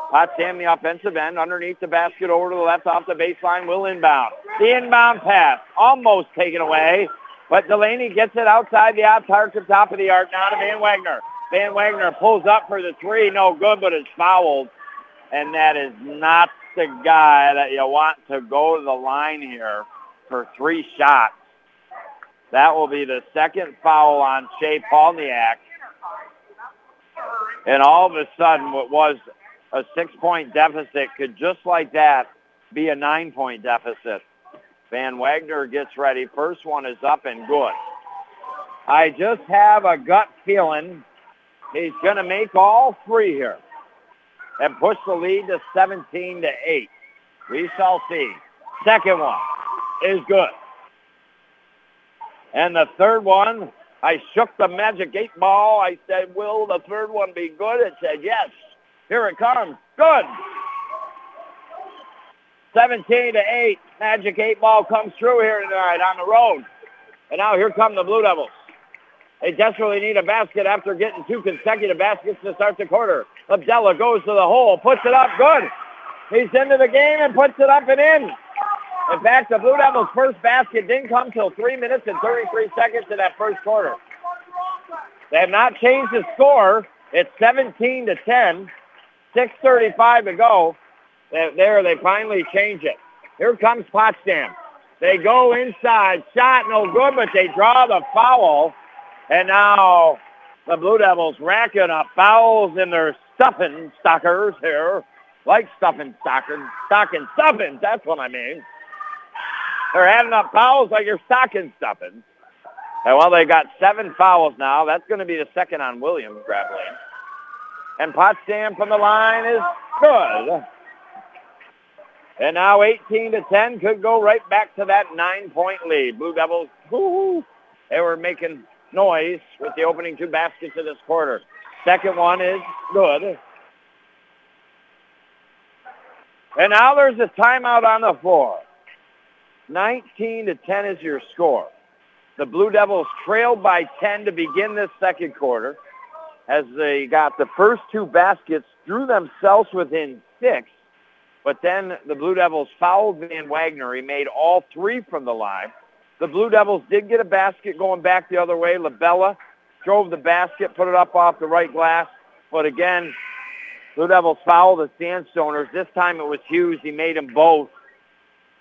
Potsdam, the offensive end, underneath the basket over to the left off the baseline, will inbound. The inbound pass, almost taken away, but Delaney gets it outside the outside to top of the arc now to Van Wagner. Van Wagner pulls up for the three, no good, but it's fouled. And that is not the guy that you want to go to the line here for three shots. That will be the second foul on Shea Polniak. And all of a sudden, what was a six-point deficit could just like that be a nine-point deficit. Van Wagner gets ready. First one is up and good. I just have a gut feeling he's going to make all three here and push the lead to 17 to 8. We shall see. Second one is good. And the third one, I shook the magic eight ball. I said, will the third one be good? It said, yes. Here it comes. Good. 17 to 8. Magic 8 ball comes through here tonight on the road. And now here come the Blue Devils. They desperately need a basket after getting two consecutive baskets to start the quarter. Abdella goes to the hole, puts it up. Good. He's into the game and puts it up and in. In fact, the Blue Devils' first basket didn't come till 3 minutes and 33 seconds in that first quarter. They have not changed the score. It's 17 to 10. 6.35 to go. There, they finally change it. Here comes Potsdam. They go inside. Shot no good, but they draw the foul. And now the Blue Devils racking up fouls in their stuffing stockers here. Like stuffing stockings. Stocking stuffings, that's what I mean. They're adding up fouls like you're stocking stuffing. And well, they got seven fouls now. That's going to be the second on Williams, Graveline. And Potsdam from the line is good. And now 18 to 10 could go right back to that nine-point lead. Blue Devils, woo they were making noise with the opening two baskets of this quarter. Second one is good. And now there's a timeout on the floor. 19 to 10 is your score. The Blue Devils trailed by 10 to begin this second quarter as they got the first two baskets, drew themselves within six, but then the Blue Devils fouled Van Wagner. He made all three from the line. The Blue Devils did get a basket going back the other way. Labella drove the basket, put it up off the right glass, but again, Blue Devils fouled the Sandstoners. This time it was Hughes. He made them both.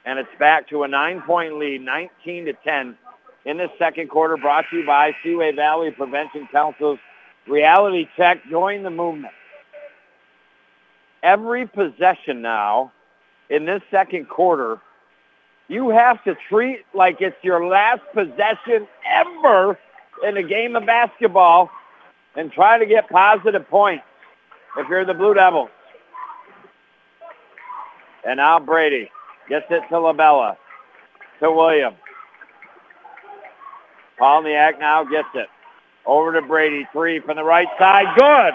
And it's back to a nine-point lead, 19 to 10 in the second quarter, brought to you by Seaway Valley Prevention Council's Reality Check. Join the movement. Every possession now in this second quarter, you have to treat like it's your last possession ever in a game of basketball and try to get positive points if you're the Blue Devils. And now Brady gets it to Labella, to Williams. Polniak now gets it. Over to Brady. Three from the right side. Good.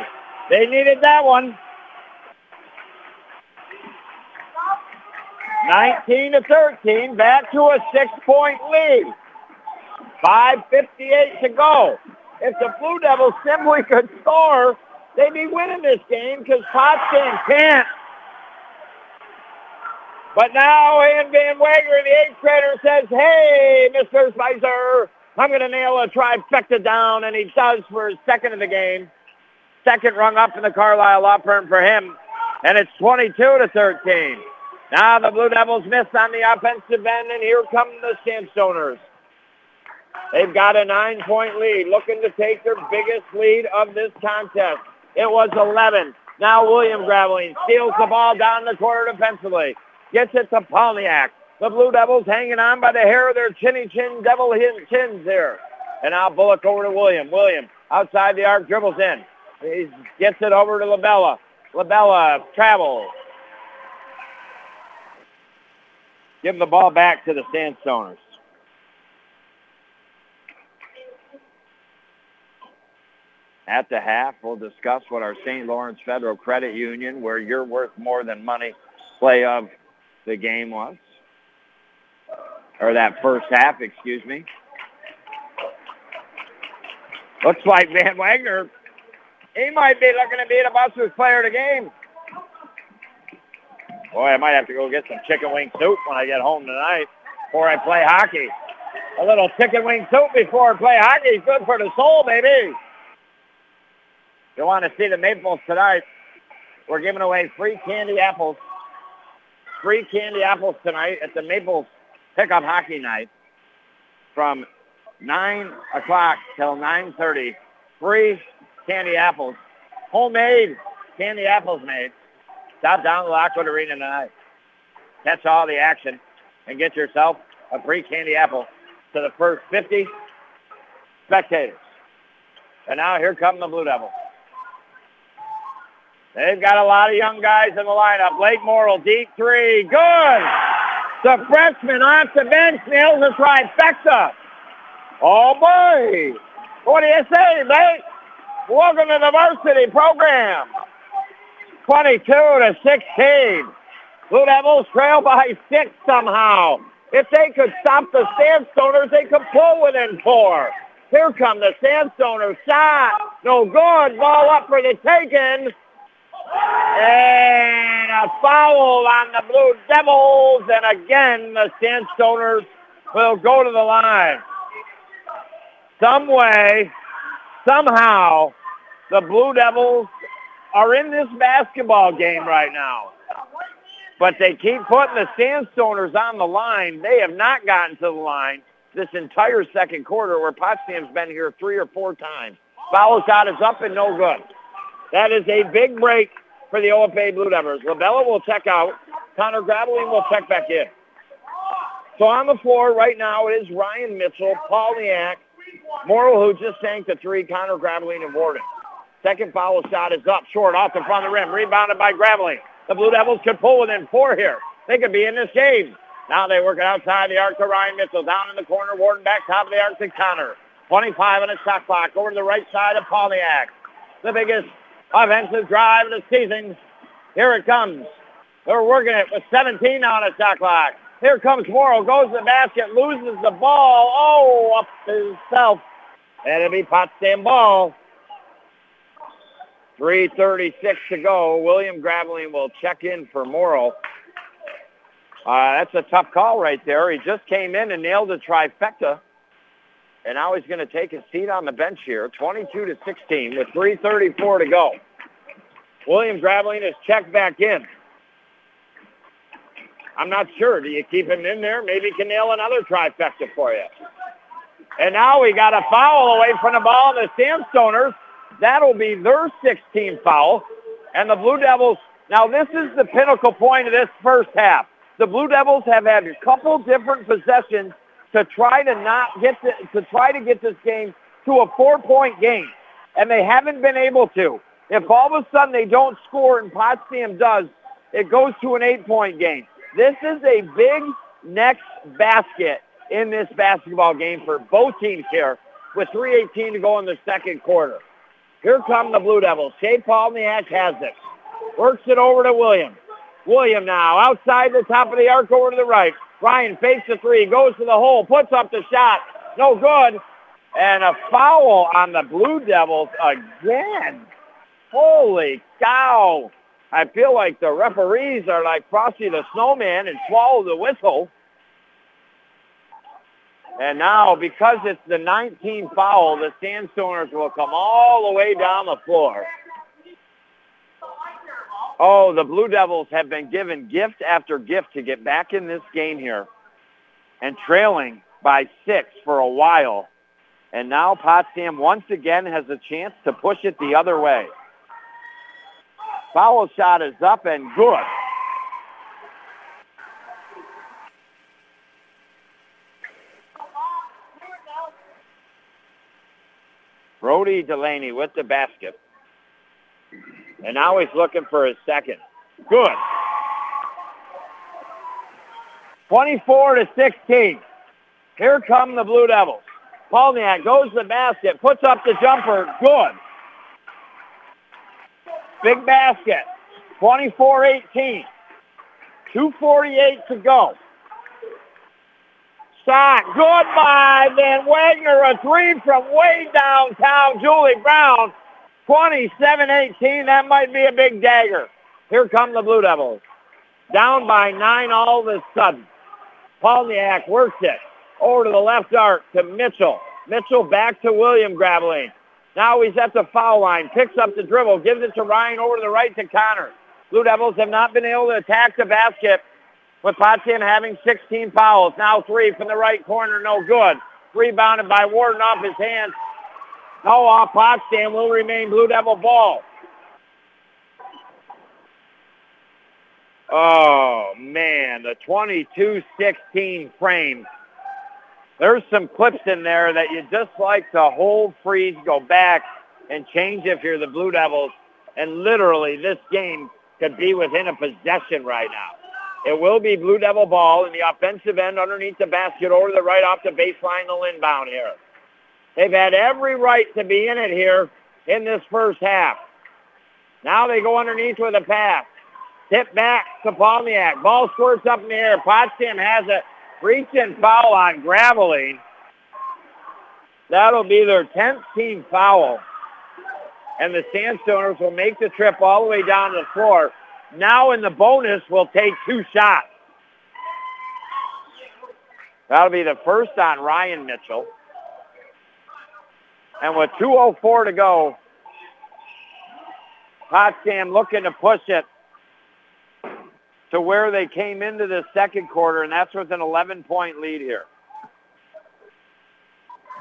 They needed that one. 19 to 13. Back to a six-point lead. 5.58 to go. If the Blue Devils simply could score, they'd be winning this game because Potsdam can't. But now Ian Van Wagner, the eighth grader, says, hey, Mr. Spicer, I'm going to nail a trifecta down, and he does for his second of the game. Second rung up in the Carlisle Law for him, and it's 22 to 13. Now the Blue Devils miss on the offensive end, and here come the Sandstoners. They've got a nine-point lead, looking to take their biggest lead of this contest. It was 11. Now William Graveline steals the ball down the corner defensively. Gets it to Polniak. The Blue Devils hanging on by the hair of their chinny chin devil chins here. And now Bullock over to William. William outside the arc dribbles in. He gets it over to Labella. Labella travels. Give the ball back to the Sandstoners. At the half, we'll discuss what our St. Lawrence Federal Credit Union, where you're worth more than money, play of the game was. Or that first half, excuse me. Looks like Van Wagner, he might be looking to be the Buster's player of the game. Boy, I might have to go get some chicken wing soup when I get home tonight before I play hockey. A little chicken wing soup before I play hockey is good for the soul, baby. You want to see the Maples tonight? We're giving away free candy apples. Free candy apples tonight at the Maples pickup hockey night from 9 o'clock till 9.30. Free candy apples. Homemade candy apples made. Stop down to Lockwood Arena tonight. Catch all the action and get yourself a free candy apple to the first 50 spectators. And now here come the Blue Devils. They've got a lot of young guys in the lineup. Blake Morrill, deep three. Good. The freshman off the bench nails a trifecta. Oh, boy. What do you say, mate? Welcome to the varsity program. 22 to 16. Blue Devils trail by six somehow. If they could stop the Sandstoners, they could pull within four. Here come the Sandstoners. Shot. No good. Ball up for the taking. And a foul on the Blue Devils. And again, the Sandstoners will go to the line. Some way, somehow, the Blue Devils are in this basketball game right now. But they keep putting the Sandstoners on the line. They have not gotten to the line this entire second quarter where Potsdam's been here three or four times. Foul shot is up and no good. That is a big break for the OFA Blue Devils. Labella will check out. Connor Graveline will check back in. So on the floor right now it is Ryan Mitchell, Polniak, Morrill, who just sank the three, Connor Graveline, and Warden. Second foul shot is up short off the front of the rim, rebounded by Graveline. The Blue Devils could pull within four here. They could be in this game. Now they work it outside the arc to Ryan Mitchell. Down in the corner, Warden back top of the arc to Connor. 25 on the shot clock. Over to the right side of Polniak. The biggest offensive drive of the season. Here it comes. They're working it with 17 on the shot clock. Here comes Morrow, goes to the basket, loses the ball. Oh, up himself. And it'll be Potsdam ball. 3.36 to go. William Graveline will check in for Morrow. Uh, that's a tough call right there. He just came in and nailed a trifecta. And now he's going to take his seat on the bench here, 22 to 16 with 3.34 to go. William Graveline is checked back in. I'm not sure. Do you keep him in there? Maybe can nail another trifecta for you. And now we got a foul away from the ball. The Sandstoners, that'll be their 16th foul. And the Blue Devils, now this is the pinnacle point of this first half. The Blue Devils have had a couple different possessions to try to not get to, to try to get this game to a four-point game, and they haven't been able to. If all of a sudden they don't score and Potsdam does, it goes to an eight-point game. This is a big next basket in this basketball game for both teams here with 3.18 to go in the second quarter. Here come the Blue Devils. Shea Palniak has it. Works it over to William. William now outside the top of the arc over to the right. Ryan fakes the three, goes to the hole, puts up the shot. No good. And a foul on the Blue Devils again. Holy cow. I feel like the referees are like Frosty the Snowman and swallow the whistle. And now, because it's the 19th foul, the Sandstoners will come all the way down the floor. Oh, the Blue Devils have been given gift after gift to get back in this game here and trailing by six for a while. And now Potsdam once again has a chance to push it the other way. Foul shot is up and good. Brody Delaney with the basket. And now he's looking for his second. Good. 24 to 16. Here come the Blue Devils. Palniak goes to the basket, puts up the jumper. Good. Big basket. 24-18. 248 to go. Shot. Good by Van Wagner. A three from way downtown. Julie Brown 27-18. That might be a big dagger. Here come the Blue Devils. Down by nine all of a sudden. Palniak works it. Over to the left arc to Mitchell. Mitchell back to William Graveline. Now he's at the foul line. Picks up the dribble. Gives it to Ryan over to the right to Connor. Blue Devils have not been able to attack the basket with Potsdam having 16 fouls. Now three from the right corner. No good. Rebounded by Warden off his hands. No off Potsdam will remain Blue Devil ball. Oh, man, the 22-16 frame. There's some clips in there that you just like to hold, freeze, go back, and change if you're the Blue Devils. And literally, this game could be within a possession right now. It will be Blue Devil ball in the offensive end underneath the basket over the right off the baseline, the inbound here. They've had every right to be in it here in this first half. Now they go underneath with a pass. Tip back to Palniak. Ball squirts up in the air. Potsdam has a reach and foul on Graveline. That'll be their 10th team foul. And the Sandstoners will make the trip all the way down to the floor. Now in the bonus, will take two shots. That'll be the first on Ryan Mitchell. And with 2.04 to go, Potsdam looking to push it to where they came into the second quarter, and that's with an 11-point lead here.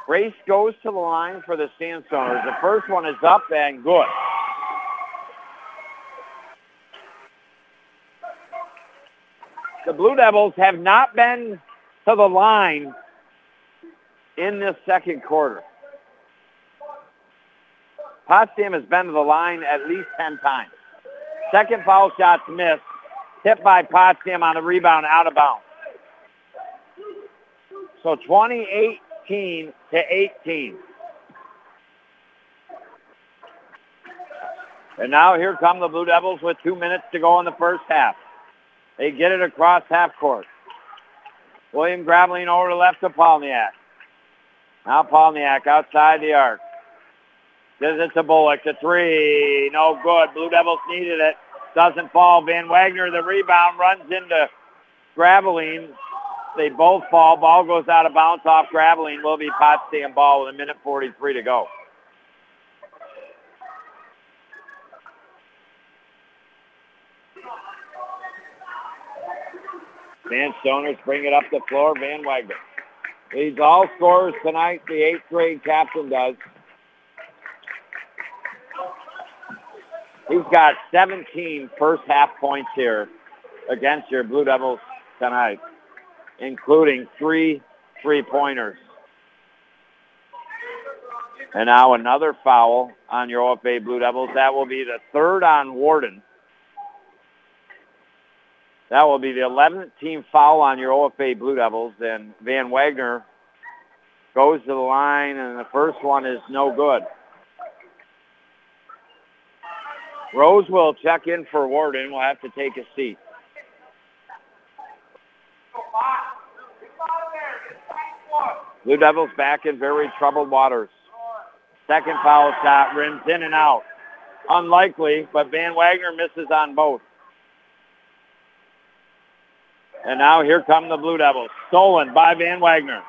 Race goes to the line for the Sandstoners. The first one is up and good. The Blue Devils have not been to the line in this second quarter. Potsdam has been to the line at least 10 times. Second foul shot's missed. Hit by Potsdam on the rebound out of bounds. So 2018 to 18. And now here come the Blue Devils with two minutes to go in the first half. They get it across half court. William Graveline over to left to Polniak. Now Polniak outside the arc. Gives it to Bullock. The three. No good. Blue Devils needed it. Doesn't fall. Van Wagner, the rebound, runs into Graveline. They both fall. Ball goes out of bounds off Graveline. Will be Potsdam ball with a minute 43 to go. Van Stoners bring it up the floor. Van Wagner. Leads all scorers tonight. The eighth grade captain does. He's got 17 first half points here against your Blue Devils tonight, including three three-pointers. And now another foul on your OFA Blue Devils. That will be the third on Warden. That will be the 11th team foul on your OFA Blue Devils. And Van Wagner goes to the line, and the first one is no good. Rose will check in for Warden. We'll have to take a seat. Blue Devils back in very troubled waters. Second foul shot rims in and out. Unlikely, but Van Wagner misses on both. And now here come the Blue Devils. Stolen by Van Wagner.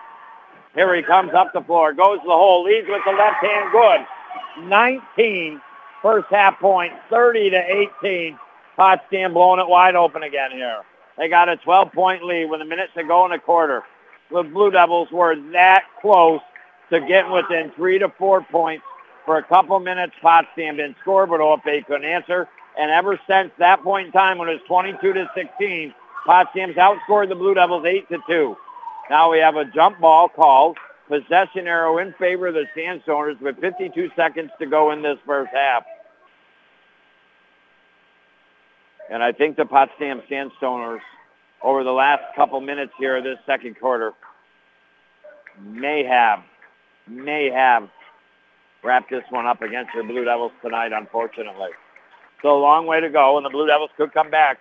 Here he comes up the floor. Goes the hole. Leads with the left hand. Good. 19 first half 30 to 18. Potsdam blowing it wide open again here. They got a 12-point lead with a minute to go in the quarter. The Blue Devils were that close to getting within three to four points for a couple minutes. Potsdam didn't score, but OFA couldn't answer. And ever since that point in time when it was 22 to 16, Potsdam's outscored the Blue Devils 8 to 2. Now we have a jump ball called. Possession arrow in favor of the Sandstoners with 52 seconds to go in this first half. And I think the Potsdam Sandstoners over the last couple minutes here of this second quarter may have, may have wrapped this one up against the Blue Devils tonight, unfortunately. So a long way to go, and the Blue Devils could come back.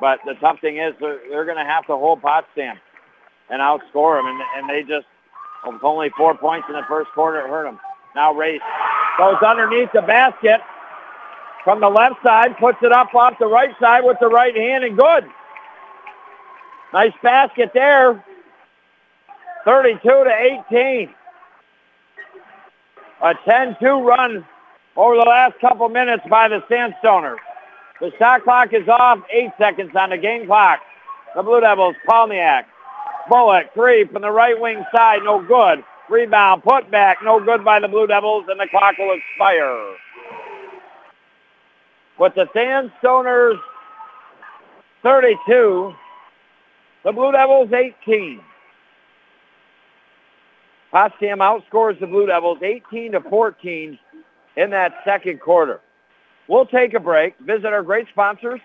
But the tough thing is they're, they're going to have to hold Potsdam and outscore them, and, and they just, with only four points in the first quarter, it hurt them. Now Race goes underneath the basket from the left side, puts it up off the right side with the right hand, and good. Nice basket there. 32 to 18. A 10-2 run over the last couple minutes by the Sandstoners. The shot clock is off. Eight seconds on the game clock. The Blue Devils, Polniak. Bullock, three from the right wing side, no good. Rebound, put back, no good by the Blue Devils, and the clock will expire. With the Sandstoners 32, the Blue Devils 18. Potsdam outscores the Blue Devils 18 to 14 in that second quarter. We'll take a break, visit our great sponsors,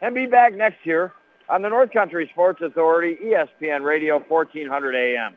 and be back next year on the North Country Sports Authority, ESPN Radio, 1400 AM.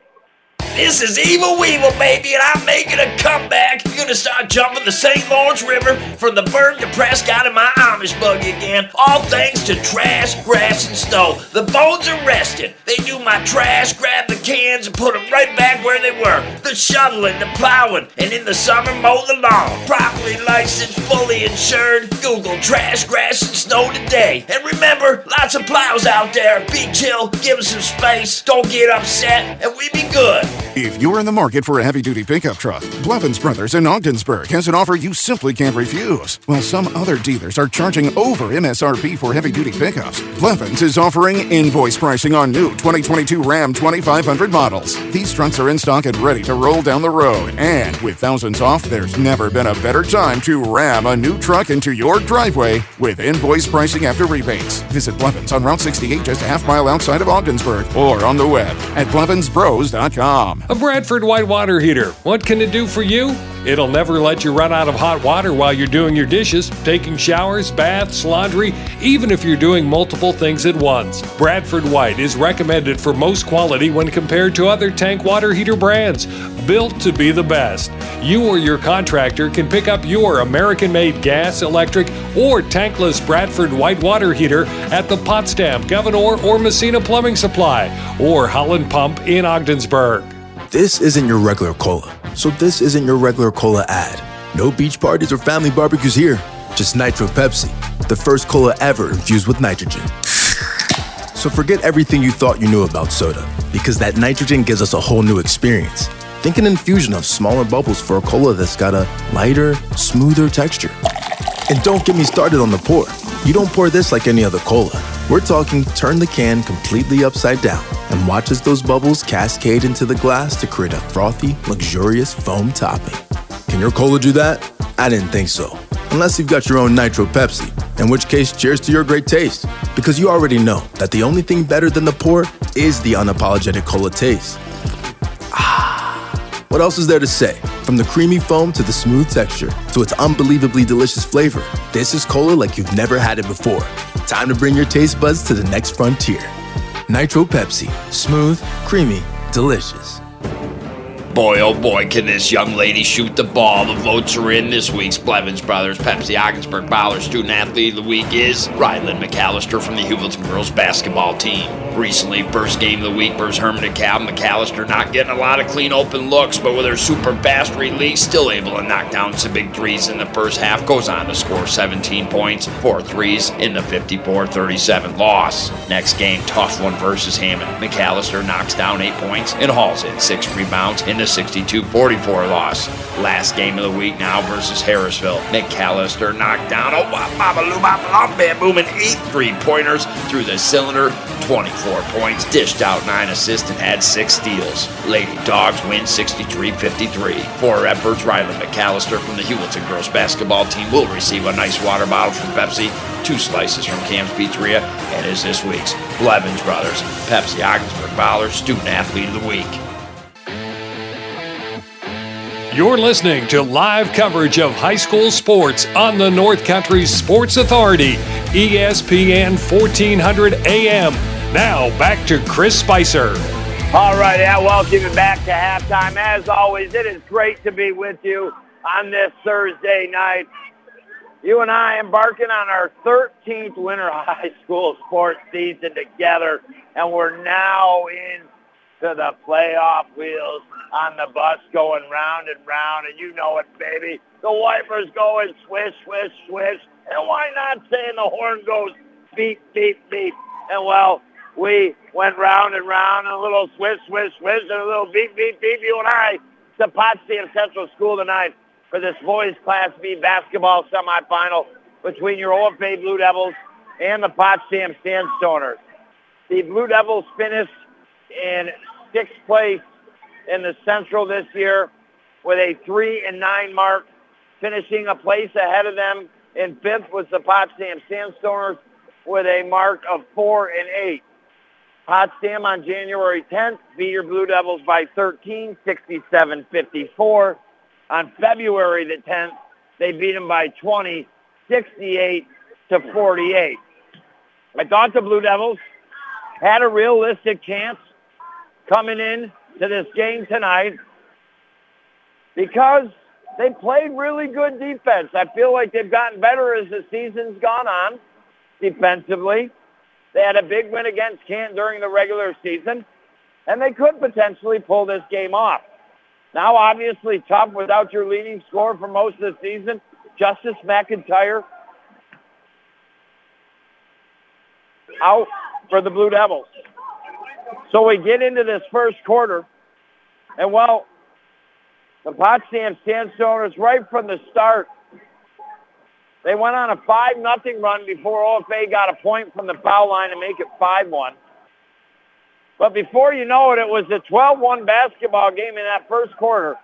This is Evil Weevil, baby, and I'm making a comeback. You're gonna start jumping the St. Lawrence River from the Berg to Prescott in my Amish buggy again. All thanks to trash, grass, and snow. The bones are rested. They do my trash, grab the cans, and put them right back where they were. The shoveling, the plowing, and in the summer mow the lawn. Properly licensed, fully insured. Google trash, grass, and snow today. And remember, lots of plows out there. Be chill, give them some space. Don't get upset, and we be good. If you're in the market for a heavy duty pickup truck, Blevins Brothers in Ogdensburg has an offer you simply can't refuse. While some other dealers are charging over MSRP for heavy duty pickups, Blevins is offering invoice pricing on new 2022 Ram 2500 models. These trucks are in stock and ready to roll down the road. And with thousands off, there's never been a better time to ram a new truck into your driveway with invoice pricing after rebates. Visit Blevins on Route 68 just a half mile outside of Ogdensburg or on the web at blevinsbros.com. A Bradford White Water Heater. What can it do for you? It'll never let you run out of hot water while you're doing your dishes, taking showers, baths, laundry, even if you're doing multiple things at once. Bradford White is recommended for most quality when compared to other tank water heater brands, built to be the best. You or your contractor can pick up your American made gas, electric, or tankless Bradford White Water Heater at the Potsdam, Gouverneur, or Massena Plumbing Supply, or Howland Pump in Ogdensburg. This isn't your regular cola, so this isn't your regular cola ad. No beach parties or family barbecues here, just Nitro Pepsi, the first cola ever infused with nitrogen. So forget everything you thought you knew about soda, because that nitrogen gives us a whole new experience. Think an infusion of smaller bubbles for a cola that's got a lighter, smoother texture. And don't get me started on the pour. You don't pour this like any other cola. We're talking turn the can completely upside down and watch as those bubbles cascade into the glass to create a frothy, luxurious foam topping. Can your cola do that? I didn't think so. Unless you've got your own Nitro Pepsi, in which case, cheers to your great taste. Because you already know that the only thing better than the pour is the unapologetic cola taste. Ah, what else is there to say? From the creamy foam to the smooth texture to its unbelievably delicious flavor, this is cola like you've never had it before. Time to bring your taste buds to the next frontier. Nitro Pepsi. Smooth, creamy, delicious. Boy, oh boy, can this young lady shoot the ball. The votes are in. This week's Blevins Brothers Pepsi Ogdensburg Bowler Student Athlete of the Week is Ryland McAllister from the Heuvelton girls basketball team. Recently, first game of the week versus Hermon DeKalb. McAllister not getting a lot of clean open looks, but with her super fast release, still able to knock down some big threes in the first half. Goes on to score 17 points, four threes in the 54-37 loss. Next game, tough one versus Hammond. McAllister knocks down eight points and hauls in six rebounds in the 62-44 loss. Last game of the week now versus Harrisville. McAllister knocked down a wop booming eight three-pointers through the cylinder, 24 points, dished out nine assists and had six steals. Lady Dogs win 63-53. For efforts, Riley McAllister from the Heuvelton girls basketball team will receive a nice water bottle from Pepsi, two slices from Cam's Pizzeria, and is this week's Blevins Brothers Pepsi Ogdensburg Bowler Student Athlete of the Week. You're listening to live coverage of high school sports on the North Country Sports Authority, ESPN 1400 AM. Now back to Chris Spicer. All right, yeah, welcome you back to halftime. As always, it is great to be with you on this Thursday night. You and I embarking on our 13th winter high school sports season together, and we're now into the playoff wheels on the bus going round and round, and you know it, baby. The wipers going swish, swish, swish, and why not saying the horn goes beep, beep, beep? And well, we went round and round, and a little swish, swish, swish, and a little beep, beep, beep. You and I to Potsdam Central School tonight for this boys Class B basketball semifinal between your OFA Blue Devils and the Potsdam Sandstoners. The Blue Devils finished in sixth place in the Central this year with a three and nine mark, finishing a place ahead of them in fifth was the Potsdam Sandstoners with a mark of four and eight. Potsdam on January 10th beat your Blue Devils by 13, 67-54. On February the 10th, they beat them by 20, 68 to 48. I thought the Blue Devils had a realistic chance coming in to this game tonight because they played really good defense. I feel like they've gotten better as the season's gone on defensively. They had a big win against Kent during the regular season, and they could potentially pull this game off. Now, obviously, tough without your leading scorer for most of the season, Justice McIntyre, out for the Blue Devils. So we get into this first quarter, and well, the Potsdam Sandstoners, right from the start, they went on a 5 nothing run before OFA got a point from the foul line to make it 5-1. But before you know it, it was a 12-1 basketball game in that first quarter.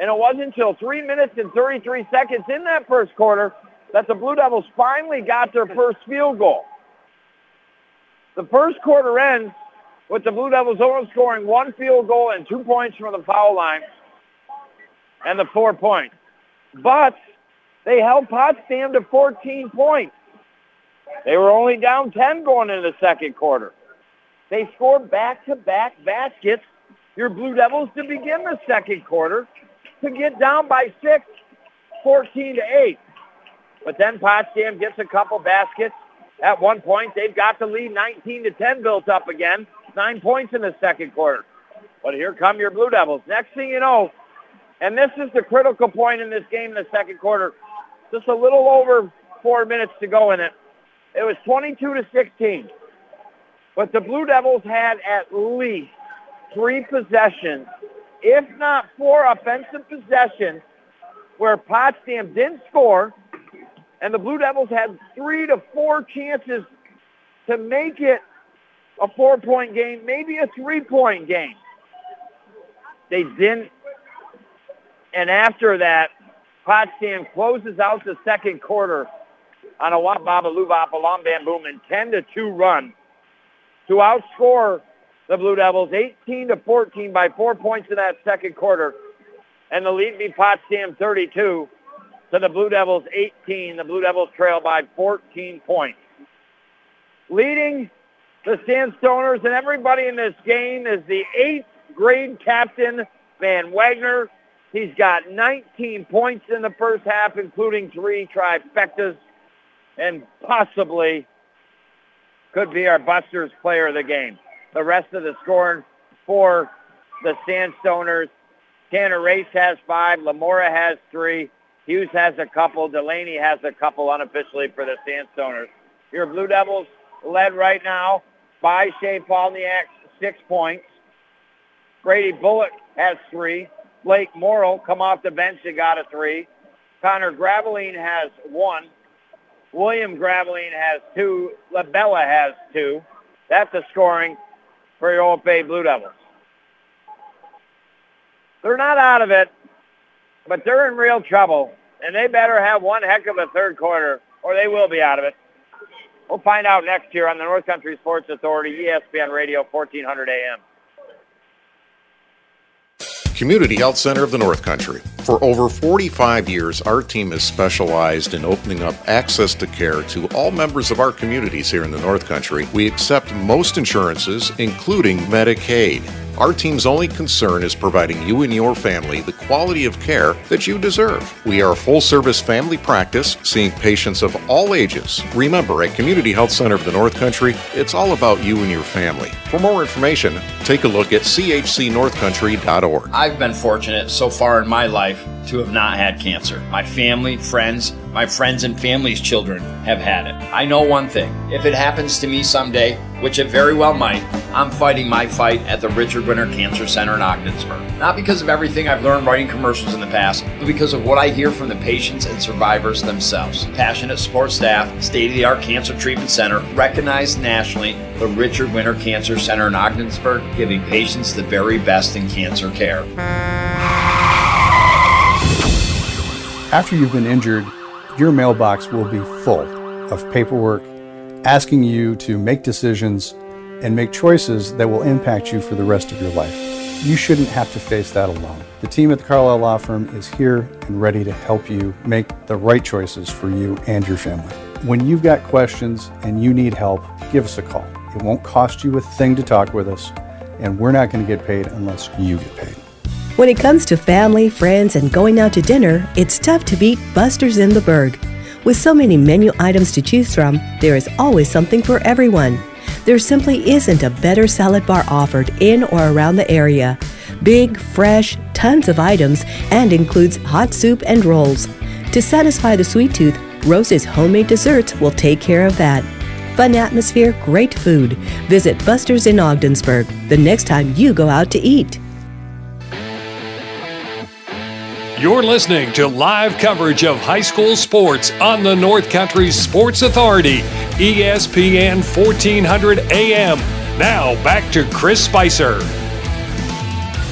And it wasn't until 3 minutes and 33 seconds in that first quarter that the Blue Devils finally got their first field goal. The first quarter ends with the Blue Devils only scoring one field goal and two points from the foul line and the four points. But they held Potsdam to 14 points. They were only down 10 going into the second quarter. They scored back-to-back baskets, your Blue Devils, to begin the second quarter to get down by six, 14 to 8. But then Potsdam gets a couple baskets. At one point, they've got the lead 19 to 10 built up again. Nine points in the second quarter. But here come your Blue Devils. Next thing you know, and this is the critical point in this game in the second quarter, just a little over four minutes to go in it. It was 22 to 16. But the Blue Devils had at least three possessions, if not four offensive possessions, where Potsdam didn't score, and the Blue Devils had three to four chances to make it a four-point game, maybe a three-point game. They didn't. And after that, Potsdam closes out the second quarter on a Wap Baba Lubop Alam Bam Boom and 10 to 2 run to outscore the Blue Devils 18 to 14 by four points in that second quarter. And the lead beat Potsdam 32 to the Blue Devils 18. The Blue Devils trail by 14 points. Leading the Sandstoners and everybody in this game is the eighth grade captain, Van Wagner. He's got 19 points in the first half, including three trifectas, and possibly could be our Busters player of the game. The rest of the scoring for the Sandstoners. Tanner Race has five. Lamora has three. Hughes has a couple. Delaney has a couple unofficially for the Sandstoners. Your Blue Devils led right now by Shea Palniak, six points. Brady Bullock has three. Blake Morrill come off the bench and got a three. Connor Graveline has one. William Graveline has two. LaBella has two. That's the scoring for your Old Bay Blue Devils. They're not out of it, but they're in real trouble, and they better have one heck of a third quarter, or they will be out of it. We'll find out next year on the North Country Sports Authority, ESPN Radio, 1400 AM. Community Health Center of the North Country. For over 45 years, our team has specialized in opening up access to care to all members of our communities here in the North Country. We accept most insurances, including Medicaid. Our team's only concern is providing you and your family the quality of care that you deserve. We are a full service family practice, seeing patients of all ages. Remember, at Community Health Center of the North Country, it's all about you and your family. For more information, take a look at chcnorthcountry.org. I've been fortunate so far in my life to have not had cancer. My family, friends, my friends and family's children have had it. I know one thing if it happens to me someday, which it very well might, I'm fighting my fight at the Richard Winter Cancer Center in Ogdensburg. Not because of everything I've learned writing commercials in the past, but because of what I hear from the patients and survivors themselves. Passionate support staff, state of the art cancer treatment center, recognized nationally, the Richard Winter Cancer Center in Ogdensburg, giving patients the very best in cancer care. After you've been injured, your mailbox will be full of paperwork asking you to make decisions and make choices that will impact you for the rest of your life. You shouldn't have to face that alone. The team at the Carlisle Law Firm is here and ready to help you make the right choices for you and your family. When you've got questions and you need help, give us a call. It won't cost you a thing to talk with us, and we're not going to get paid unless you get paid. When it comes to family, friends, and going out to dinner, it's tough to beat Buster's in the Berg. With so many menu items to choose from, there is always something for everyone. There simply isn't a better salad bar offered in or around the area. Big, fresh, tons of items, and includes hot soup and rolls. To satisfy the sweet tooth, Rose's homemade desserts will take care of that. Fun atmosphere, great food. Visit Buster's in Ogdensburg the next time you go out to eat. You're listening to live coverage of high school sports on the North Country Sports Authority, ESPN 1400 AM. Now back to Chris Spicer.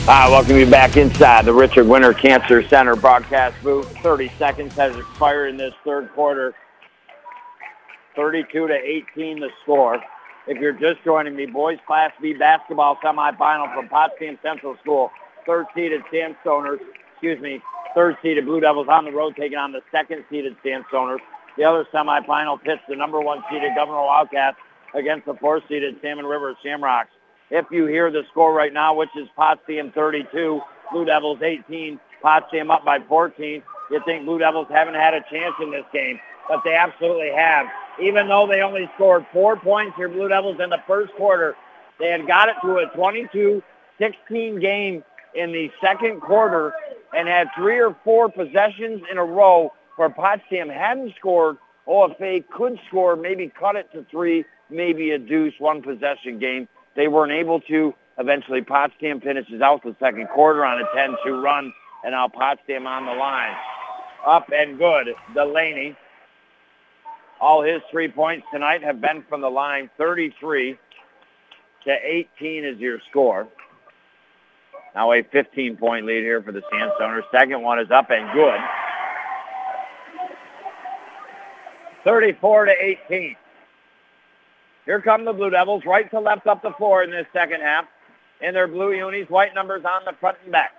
Hi, welcome you back inside the Richard Winter Cancer Center broadcast booth. 30 seconds has expired in this third quarter. 32 to 18 the score. If you're just joining me, boys Class B basketball semifinal from Potsdam Central School. Third seeded Sandstoners, excuse me, third seeded Blue Devils on the road taking on the second seeded Sandstoners. The other semifinal pits the number one seeded Gouverneur Wildcats against the fourth seeded Salmon River Shamrocks. If you hear the score right now, which is Potsdam 32, Blue Devils 18, Potsdam up by 14, you think Blue Devils haven't had a chance in this game, but they absolutely have. Even though they only scored four points here, Blue Devils in the first quarter, they had got it to a 22-16 game in the second quarter and had three or four possessions in a row where Potsdam hadn't scored. OFA could score, maybe cut it to three, maybe a deuce, one possession game. They weren't able to. Eventually, Potsdam finishes out the second quarter on a 10-2 run, and now Potsdam on the line. Up and good. Delaney. All his three points tonight have been from the line 33 to 18 is your score. Now a 15-point lead here for the Sandstoners. Second one is up and good. 34 to 18. Here come the Blue Devils, right to left up the floor in this second half. In their blue unis, white numbers on the front and back.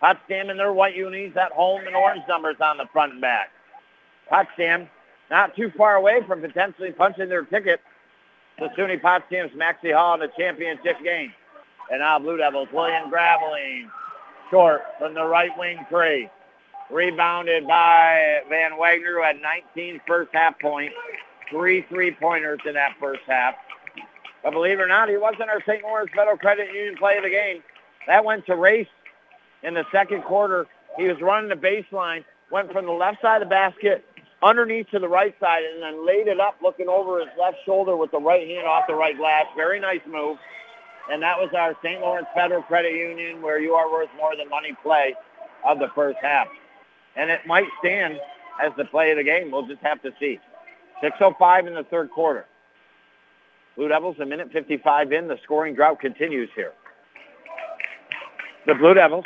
Potsdam in their white unis at home and orange numbers on the front and back. Potsdam not too far away from potentially punching their ticket to SUNY Potsdam's Maxcy Hall in the championship game. And now Blue Devils, William Graveline, short from the right wing three. Rebounded by Van Wagner, who had 19 first half points. Three three-pointers in that first half. But believe it or not, he wasn't our St. Lawrence Federal Credit Union play of the game. That went to Race in the second quarter. He was running the baseline, went from the left side of the basket underneath to the right side, and then laid it up looking over his left shoulder with the right hand off the right glass. Very nice move. And that was our St. Lawrence Federal Credit Union where you are worth more than money play of the first half. And it might stand as the play of the game. We'll just have to see. 6.05 in the third quarter. Blue Devils a minute 55 in. The scoring drought continues here. The Blue Devils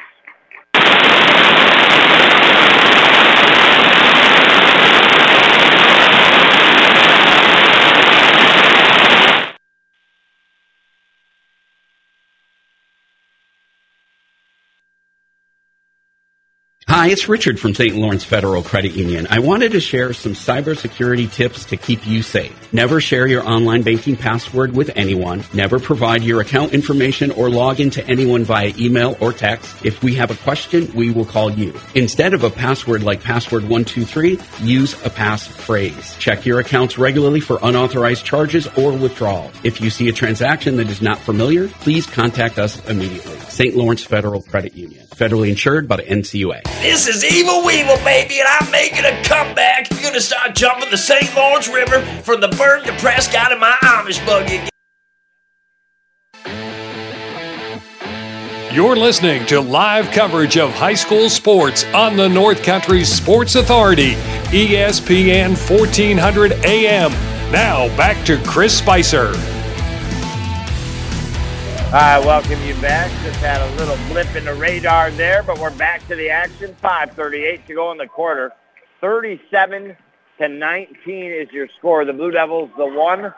Hi, it's Richard from St. Lawrence Federal Credit Union. I wanted to share some cybersecurity tips to keep you safe. Never share your online banking password with anyone. Never provide your account information or log into anyone via email or text. If we have a question, we will call you. Instead of a password like password 123, use a passphrase. Check your accounts regularly for unauthorized charges or withdrawal. If you see a transaction that is not familiar, please contact us immediately. St. Lawrence Federal Credit Union. Federally insured by the NCUA. This is Evil Weevil, baby, and I'm making a comeback. You're gonna start jumping the St. Lawrence River from the Berg to Prescott in my Amish buggy. You're listening to live coverage of high school sports on the North Country Sports Authority, ESPN 1400 AM. Now back to Chris Spicer. I welcome you back. Just had a little blip in the radar there, but we're back to the action. 5.38 to go in the quarter. 37 to 19 is your score. The Blue Devils, the one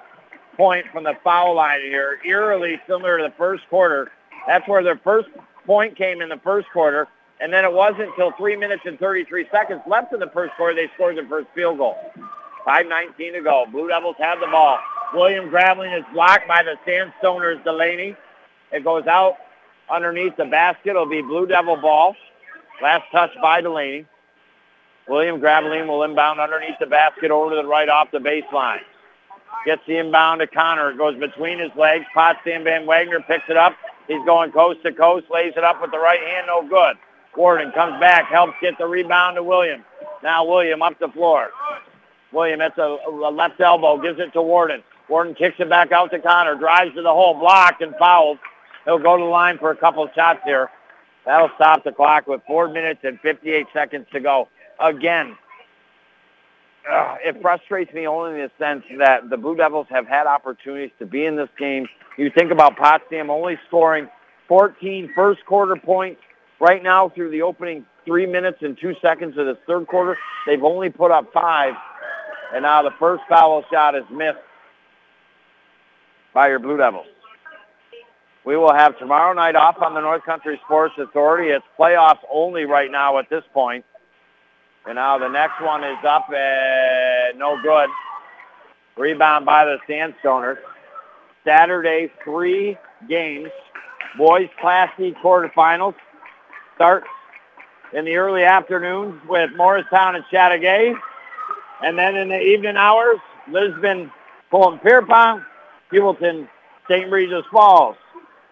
point from the foul line here, eerily similar to the first quarter. That's where their first point came in the first quarter, and then it wasn't until 3 minutes and 33 seconds left in the first quarter they scored their first field goal. 5.19 to go. Blue Devils have the ball. William Graveline is blocked by the Sandstoners Delaney. It goes out underneath the basket. It'll be Blue Devil ball. Last touch by Delaney. William Graveline will inbound underneath the basket over to the right off the baseline. Gets the inbound to Connor. It goes between his legs. Potsdam Van Wagner picks it up. He's going coast to coast. Lays it up with the right hand. No good. Warden comes back. Helps get the rebound to William. Now William up the floor. William hits a, a left elbow. Gives it to Warden. Warden kicks it back out to Connor. Drives to the hole. Blocked and fouled. He'll go to the line for a couple shots here. That'll stop the clock with four minutes and 58 seconds to go. Again, uh, it frustrates me only in the sense that the Blue Devils have had opportunities to be in this game. You think about Potsdam only scoring 14 first quarter points. Right now, through the opening three minutes and two seconds of the third quarter, they've only put up five. And now the first foul shot is missed by your Blue Devils. We will have tomorrow night off on the North Country Sports Authority. It's playoffs only right now at this point. And now the next one is up and no good. Rebound by the Sandstoners. Saturday, three games. Boys Class C quarterfinals start in the early afternoons with Morristown and Chateaugay. And then in the evening hours, Lisbon, Colton Pierrepont, Heuvelton, St. Regis Falls.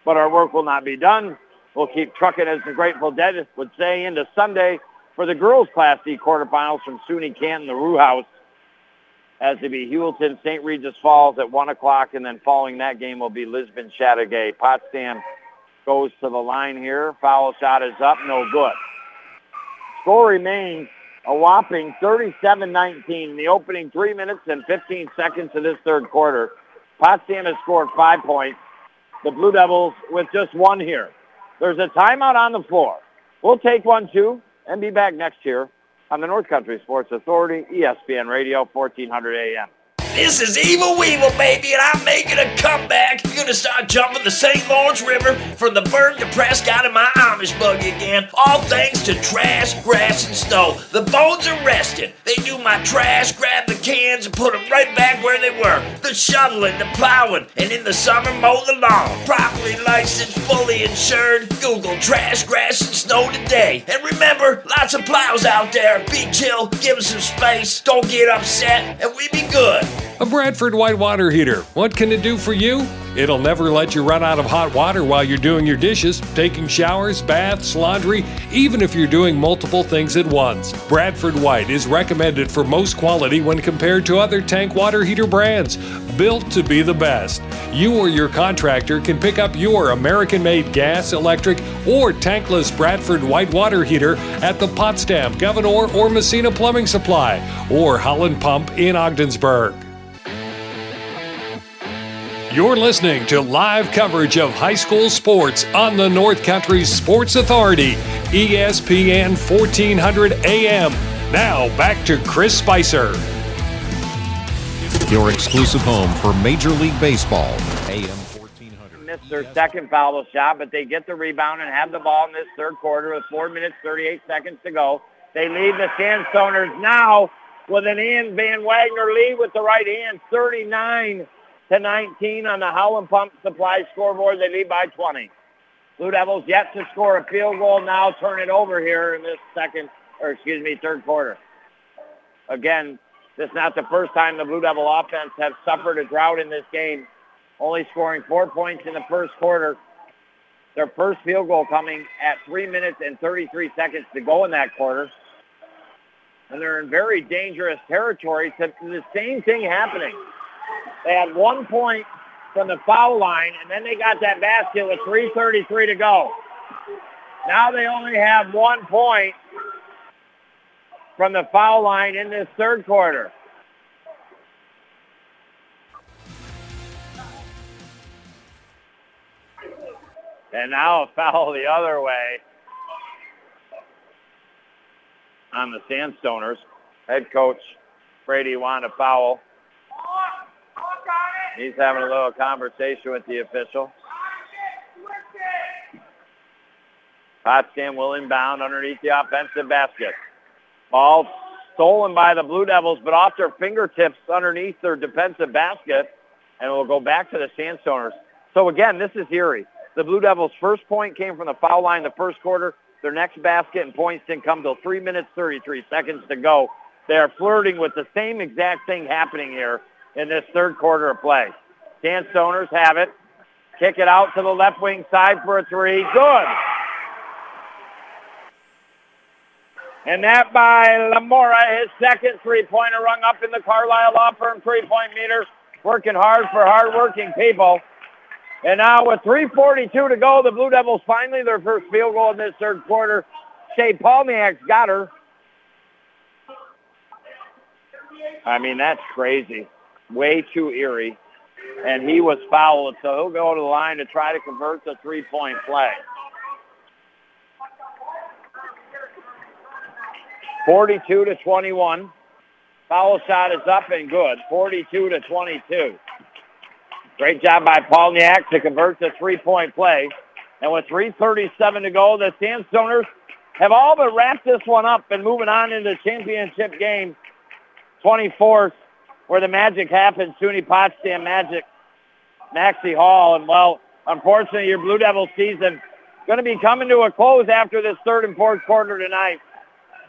But our work will not be done. We'll keep trucking, as the Grateful Dead would say, into Sunday for the girls' Class D quarterfinals from SUNY Canton, the Roos House, as it be Heuvelton, St. Regis Falls at 1 o'clock, and then following that game will be Lisbon, Chateaugay. Potsdam goes to the line here. Foul shot is up, no good. Score remains a whopping 37-19 in the opening three minutes and 15 seconds of this third quarter. Potsdam has scored five points. The Blue Devils with just one here. There's a timeout on the floor. We'll take one, too, and be back next year on the North Country Sports Authority, ESPN Radio, 1400 AM. This is Evil Weevil, baby, and I'm making a comeback. You're gonna start jumping the St. Lawrence River from the Berg to Prescott in my Amish buggy again. All thanks to trash, grass, and snow. The bones are resting. They do my trash, grab the cans, and put them right back where they were. The shoveling, the plowing, and in the summer mow the lawn. Properly licensed, fully insured. Google trash, grass, and snow today. And remember, lots of plows out there. Be chill, give them some space. Don't get upset, and we be good. A Bradford white water heater. What can it do for you? It'll never let you run out of hot water while you're doing your dishes, taking showers, baths, laundry, even if you're doing multiple things at once. Bradford White is recommended for most quality when compared to other tank water heater brands, built to be the best. You or your contractor can pick up your American made gas, electric, or tankless Bradford White water heater at the Potsdam, Gouverneur, or Massena Plumbing Supply, or Howland Pump in Ogdensburg. You're listening to live coverage of high school sports on the North Country Sports Authority, ESPN 1400 AM. Now back to Chris Spicer. Your exclusive home for Major League Baseball. AM 1400. Missed their second foul shot, but they get the rebound and have the ball in this third quarter with 4 minutes, 38 seconds to go. They lead the Sandstoners now with an Ian Van Wagner lead with the right hand, 39 to 19 on the Howland Pump Supply scoreboard. They lead by 20. Blue Devils yet to score a field goal. Now turn it over here in this second, or excuse me, third quarter. Again, this is not the first time the Blue Devil offense have suffered a drought in this game, only scoring four points in the first quarter. Their first field goal coming at 3 minutes and 33 seconds to go in that quarter. And they're in very dangerous territory. To the same thing happening. They had one point from the foul line, and then they got that basket with 3.33 to go. Now they only have one point from the foul line in this third quarter. And now a foul the other way on the Sandstoners. Head coach Brady wanted a foul. He's having a little conversation with the official. Potsdam will inbound underneath the offensive basket. Ball stolen by the Blue Devils, but off their fingertips underneath their defensive basket, and it will go back to the Sandstoners. So again, this is eerie. The Blue Devils' first point came from the foul line the first quarter. Their next basket and points didn't come till 3 minutes, 33 seconds to go. They are flirting with the same exact thing happening here in this third quarter of play. Sandstoners have it. Kick it out to the left wing side for a three. Good. And that by Lamora, his second three-pointer rung up in the Carlisle Law Firm three-point meter. Working hard for hard-working people. And now with 3.42 to go, the Blue Devils finally their first field goal in this third quarter. Shay Palniak's got her. I mean, that's crazy. Way too eerie. And he was fouled, so he'll go to the line to try to convert the three-point play. 42 to 21. Foul shot is up and good. 42 to 22. Great job by Polniak to convert the three-point play. And with 3.37 to go, the Sandstoners have all but wrapped this one up and moving on into the championship game 24th where the magic happens, SUNY Potsdam Magic, Maxcy Hall. And, well, unfortunately, your Blue Devil season going to be coming to a close after this third and fourth quarter tonight.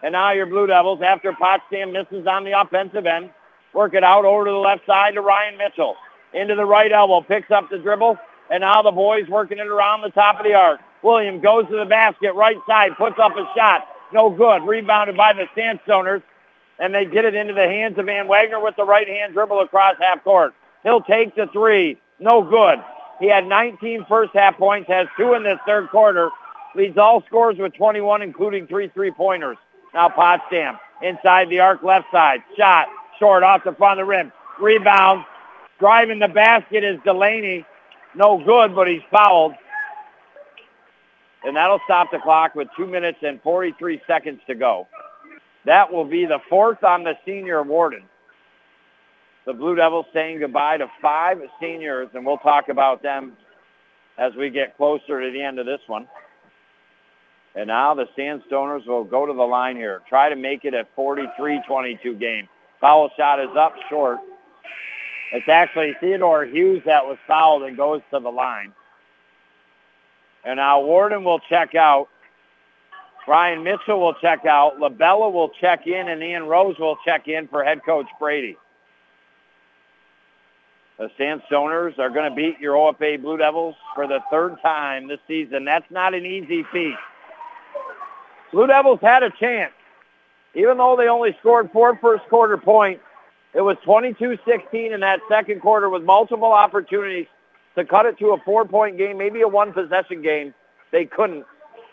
And now your Blue Devils, after Potsdam misses on the offensive end, work it out over to the left side to Ryan Mitchell. Into the right elbow, picks up the dribble, and now the boys working it around the top of the arc. William goes to the basket, right side, puts up a shot. No good. Rebounded by the Sandstoners, and they get it into the hands of Van Wagner with the right hand dribble across half court. He'll take the three. No good. He had 19 first half points, has two in this third quarter. Leads all scores with 21, including three three-pointers. Now Potsdam inside the arc left side. Shot short off the front of the rim. Rebound. Driving the basket is Delaney. No good, but he's fouled. And that'll stop the clock with 2 minutes and 43 seconds to go. That will be the fourth on the senior warden. The Blue Devils saying goodbye to five seniors, and we'll talk about them as we get closer to the end of this one. And now the Sandstoners will go to the line here. Try to make it a 43-22 game. Foul shot is up short. It's actually Theodore Hughes that was fouled and goes to the line. And now Warden will check out. Brian Mitchell will check out. LaBella will check in, and Ian Rose will check in for head coach Brady. The Sandstoners are going to beat your OFA Blue Devils for the third time this season. That's not an easy feat. Blue Devils had a chance. Even though they only scored four first quarter points, it was 22-16 in that second quarter with multiple opportunities to cut it to a four-point game, maybe a one-possession game. They couldn't.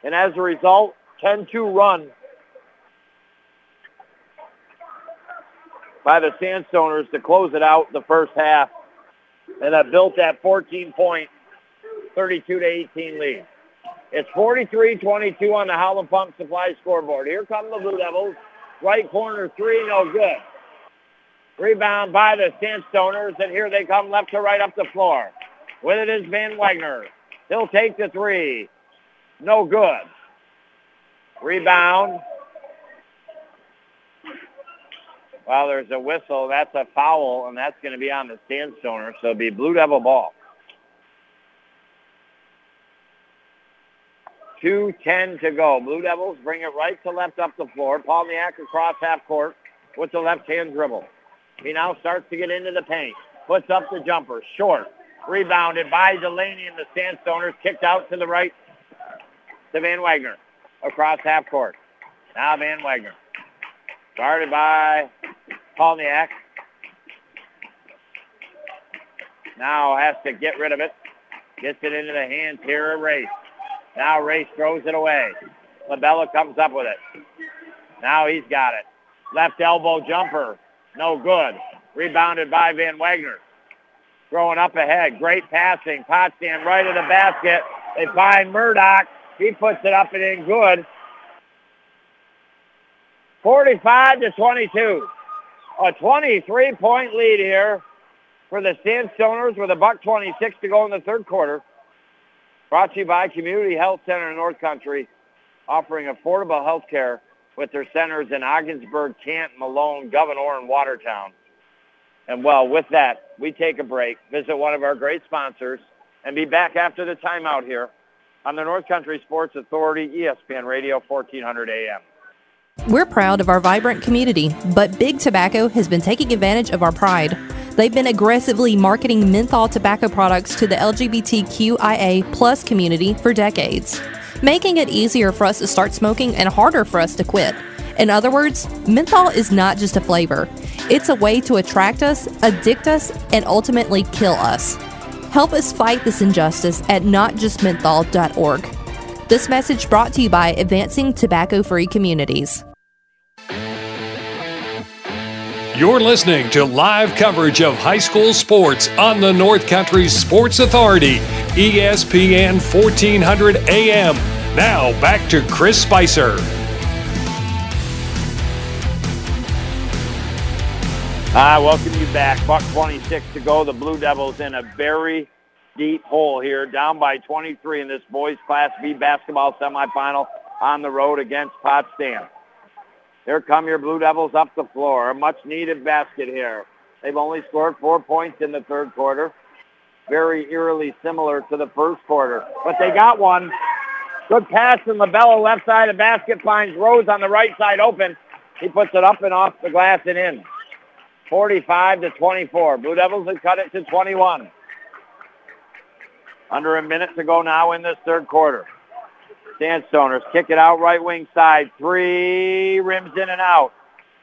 And as a result, 10-2 run by the Sandstoners to close it out the first half. And that built that 14-point, 32-18 lead. It's 43-22 on the Howland Pump Supply scoreboard. Here come the Blue Devils. Right corner three, no good. Rebound by the Sandstoners, and here they come left to right up the floor. With it is Van Wagner. He'll take the three. No good. Rebound. Well, there's a whistle. That's a foul, and that's going to be on the Sandstoners, so it'll be Blue Devil ball. 2.10 to go. Blue Devils bring it right to left up the floor. Palniak across half court with the left-hand dribble. He now starts to get into the paint. Puts up the jumper. Short. Rebounded by Delaney and the Sandstoners. Kicked out to the right to Van Wagner across half court. Now Van Wagner. Guarded by Palniak. Now has to get rid of it. Gets it into the hands here of Race. Now Race throws it away. LaBella comes up with it. Now he's got it. Left elbow jumper. No good. Rebounded by Van Wagner. Throwing up ahead. Great passing. Potsdam right of the basket. They find Murdoch. He puts it up and in good. 45 to 22. A 23-point lead here for the Sandstoners with a buck 26 to go in the third quarter. Brought to you by Community Health Center in North Country, offering affordable health care with their centers in Ogdensburg, Canton, Malone, Gouverneur, and Watertown. And well, with that, we take a break, visit one of our great sponsors, and be back after the timeout here on the North Country Sports Authority, ESPN Radio, 1400 AM. We're proud of our vibrant community, but Big Tobacco has been taking advantage of our pride. They've been aggressively marketing menthol tobacco products to the LGBTQIA plus community for decades, making it easier for us to start smoking and harder for us to quit. In other words, menthol is not just a flavor. It's a way to attract us, addict us, and ultimately kill us. Help us fight this injustice at notjustmenthol.org. This message brought to you by Advancing Tobacco Free Communities. You're listening to live coverage of high school sports on the North Country Sports Authority, ESPN 1400 AM. Now back to Chris Spicer. I welcome you back. Buck 26 to go. The Blue Devils in a very deep hole here, down by 23 in this boys Class B basketball semifinal on the road against Potsdam. Here come your Blue Devils up the floor. A much-needed basket here. They've only scored four points in the third quarter. Very eerily similar to the first quarter. But they got one. Good pass from LaBella left side the basket. Finds Rose on the right side open. He puts it up and off the glass and in. 45 to 24. Blue Devils have cut it to 21. Under a minute to go now in this third quarter. Sandstoners kick it out right wing side. Three rims in and out.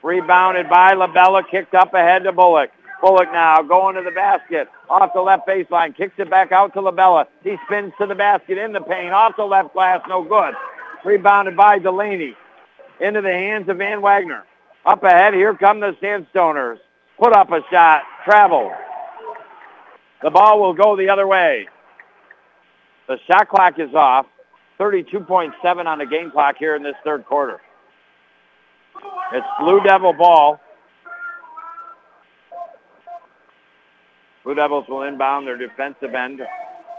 Rebounded by LaBella, kicked up ahead to Bullock. Bullock now going to the basket. Off the left baseline. Kicks it back out to LaBella. He spins to the basket in the paint. Off the left glass. No good. Rebounded by Delaney. Into the hands of Van Wagner. Up ahead. Here come the Sandstoners. Put up a shot. Travel. The ball will go the other way. The shot clock is off. 32.7 on the game clock here in this third quarter. It's Blue Devil ball. Blue Devils will inbound their defensive end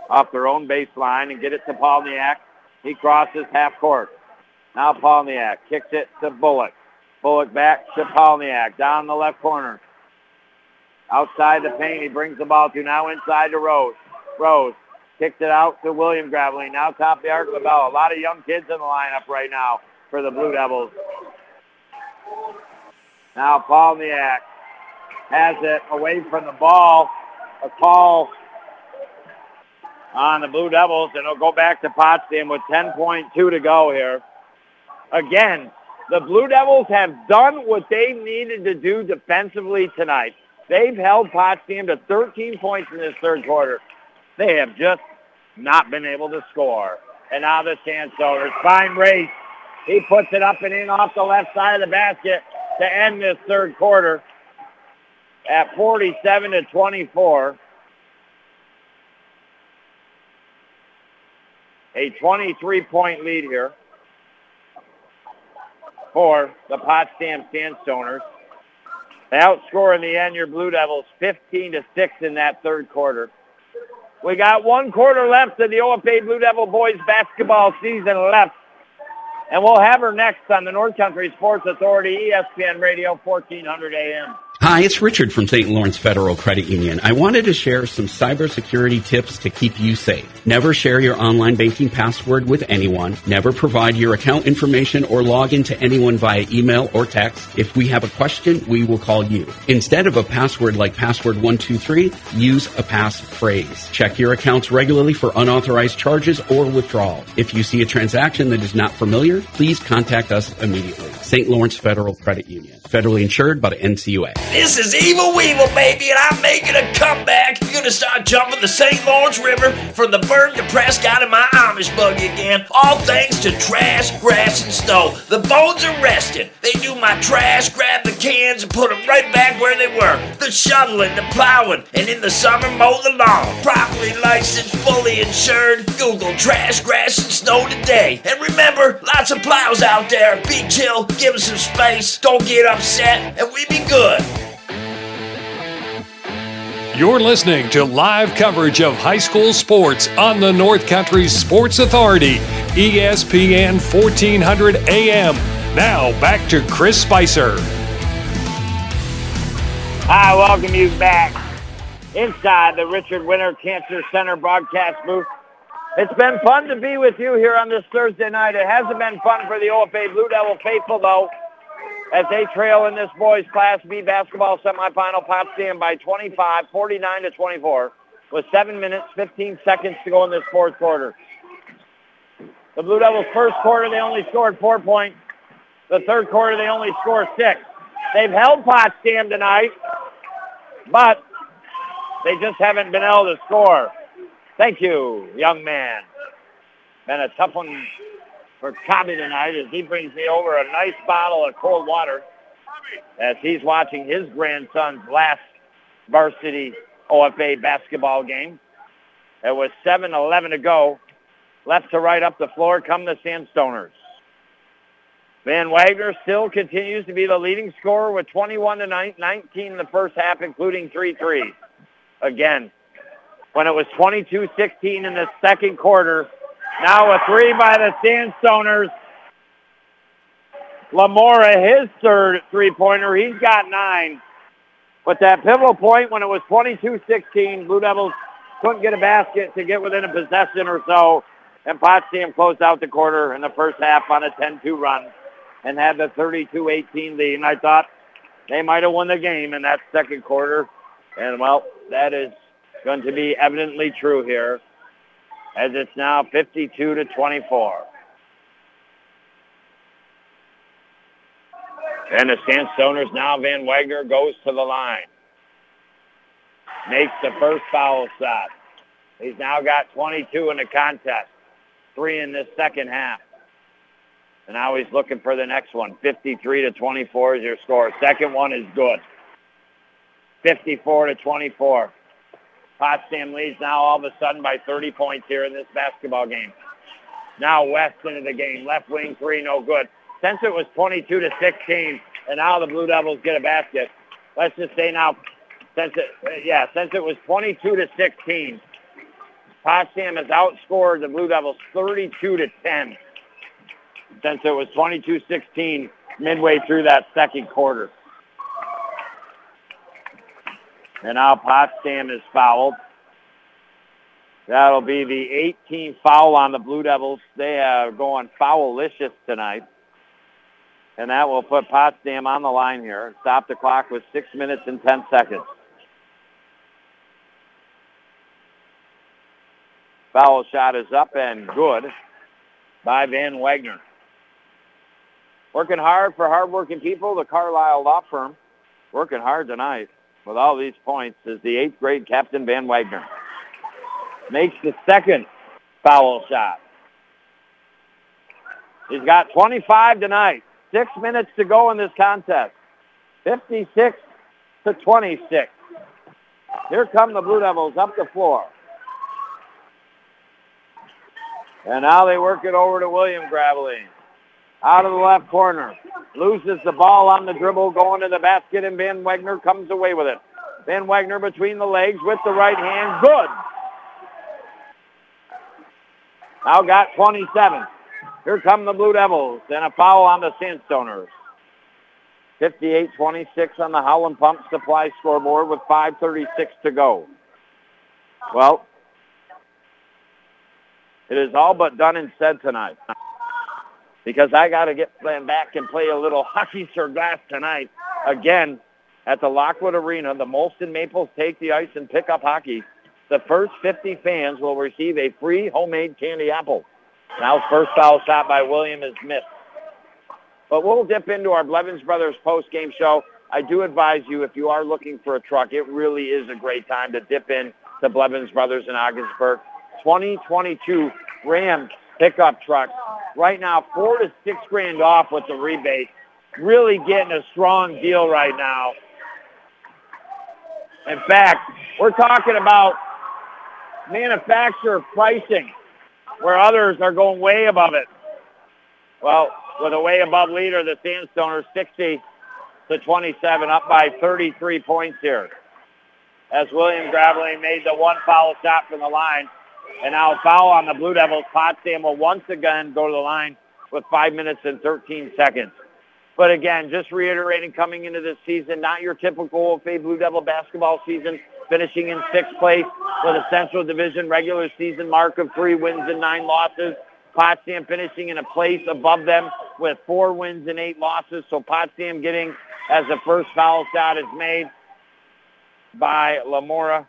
off their own baseline and get it to Polniak. He crosses half court. Now Polniak kicks it to Bullock. Bullock back to Polniak down the left corner. Outside the paint, he brings the ball to now inside to Rose. Rose kicks it out to William Graveline. Now top the arc, LaBella. A lot of young kids in the lineup right now for the Blue Devils. Now Polniak has it away from the ball. A call on the Blue Devils, and it'll go back to Potsdam with 10.2 to go here. Again, the Blue Devils have done what they needed to do defensively tonight. They've held Potsdam to 13 points in this third quarter. They have just not been able to score. And now the Sandstoners. Fine race. He puts it up and in off the left side of the basket to end this third quarter at 47 to 24. A 23-point lead here for the Potsdam Sandstoners. They outscore in the end your Blue Devils 15 to 6 in that third quarter. We got one quarter left of the OFA Blue Devil boys basketball season left. And we'll have her next on the North Country Sports Authority, ESPN Radio, 1400 AM. Hi, it's Richard from St. Lawrence Federal Credit Union. I wanted to share some cybersecurity tips to keep you safe. Never share your online banking password with anyone. Never provide your account information or log into anyone via email or text. If we have a question, we will call you. Instead of a password like password123, use a passphrase. Check your accounts regularly for unauthorized charges or withdrawal. If you see a transaction that is not familiar, please contact us immediately. St. Lawrence Federal Credit Union. Federally insured by the NCUA. This is Evil Weevil, baby, and I'm making a comeback. You're gonna start jumping the St. Lawrence River from the Berg to Prescott in my Amish buggy again. All thanks to trash, grass, and snow. The bones are rested. They do my trash, grab the cans, and put them right back where they were. The shoveling, the plowing, and in the summer mow the lawn. Properly licensed, fully insured. Google trash, grass, and snow today. And remember, lots of plows out there. Be chill, give them some space. Don't get upset, and we be good. You're listening to live coverage of high school sports on the North Country Sports Authority, ESPN 1400 AM. Now back to Chris Spicer. I welcome you back inside the Richard Winter Cancer Center broadcast booth. It's been fun to be with you here on this Thursday night. It hasn't been fun for the OFA Blue Devil faithful, though, as they trail in this boys Class B basketball semifinal Potsdam by 25, 49 to 24, with 7 minutes, 15 seconds to go in this fourth quarter. The Blue Devils' first quarter, they only scored four points. The third quarter, they only scored six. They've held Potsdam tonight, but they just haven't been able to score. Thank you, young man. Been a tough one for Cobby tonight as he brings me over a nice bottle of cold water as he's watching his grandson's last varsity OFA basketball game. It was 7-11 to go. Left to right up the floor come the Sandstoners. Van Wagner still continues to be the leading scorer with 21 to 19 in the first half, including three threes. Again, when it was 22-16 in the second quarter, now a three by the Sandstoners. Lamora, his third three-pointer. He's got nine. But that pivotal point when it was 22-16, Blue Devils couldn't get a basket to get within a possession or so. And Potsdam closed out the quarter in the first half on a 10-2 run and had the 32-18 lead. And I thought they might have won the game in that second quarter. And, well, that is going to be evidently true here as it's now 52 to 24. And the Sandstoners now, Van Wagner goes to the line. Makes the first foul shot. He's now got 22 in the contest. Three in this second half. And now he's looking for the next one. 53 to 24 is your score. Second one is good. 54 to 24. Potsdam leads now all of a sudden by 30 points here in this basketball game. Now West into the game. Left wing three, no good. Since it was 22 to 16, and now the Blue Devils get a basket. Let's just say now, since it, uh, yeah, since it was 22 to 16, Potsdam has outscored the Blue Devils 32 to 10 since it was 22-16 midway through that second quarter. And now Potsdam is fouled. That'll be the 18th foul on the Blue Devils. They are going foul-licious tonight. And that will put Potsdam on the line here. Stop the clock with 6 minutes and 10 seconds. Foul shot is up and good by Van Wagner. Working hard for hardworking people, the Carlisle Law Firm. Working hard tonight with all these points is the eighth grade captain Van Wagner. Makes the second foul shot. He's got 25 tonight. Six minutes to go in this contest. 56 to 26. Here come the Blue Devils up the floor. And now they work it over to William Graveline. Out of the left corner. Loses the ball on the dribble going to the basket and Van Wagner comes away with it. Van Wagner between the legs with the right hand. Good. Now got 27. Here come the Blue Devils and a foul on the Sandstoners. 58-26 on the Howland Pump Supply scoreboard with 5.36 to go. Well, it is all but done and said tonight. Because I got to get back and play a little hockey sur glace tonight. Again, at the Lockwood Arena, the Molson Maples take the ice and pick up hockey. The first 50 fans will receive a free homemade candy apple. Now first foul shot by William is missed. But we'll dip into our Blevins Brothers post-game show. I do advise you, if you are looking for a truck, it really is a great time to dip in to Blevins Brothers in Ogdensburg. 2022 Ram pickup trucks. Right now, four to six grand off with the rebate. Really getting a strong deal right now. In fact, we're talking about manufacturer pricing where others are going way above it. Well, with a way above leader, the Sandstoners 60 to 27, up by 33 points here. As William Graveline made the one foul shot from the line. And now foul on the Blue Devils. Potsdam will once again go to the line with 5 minutes and 13 seconds. But again, just reiterating coming into this season, not your typical OFA Blue Devil basketball season, finishing in sixth place with a Central Division regular season mark of three wins and nine losses. Potsdam finishing in a place above them with four wins and eight losses. So Potsdam getting, as the first foul shot is made by Lamora,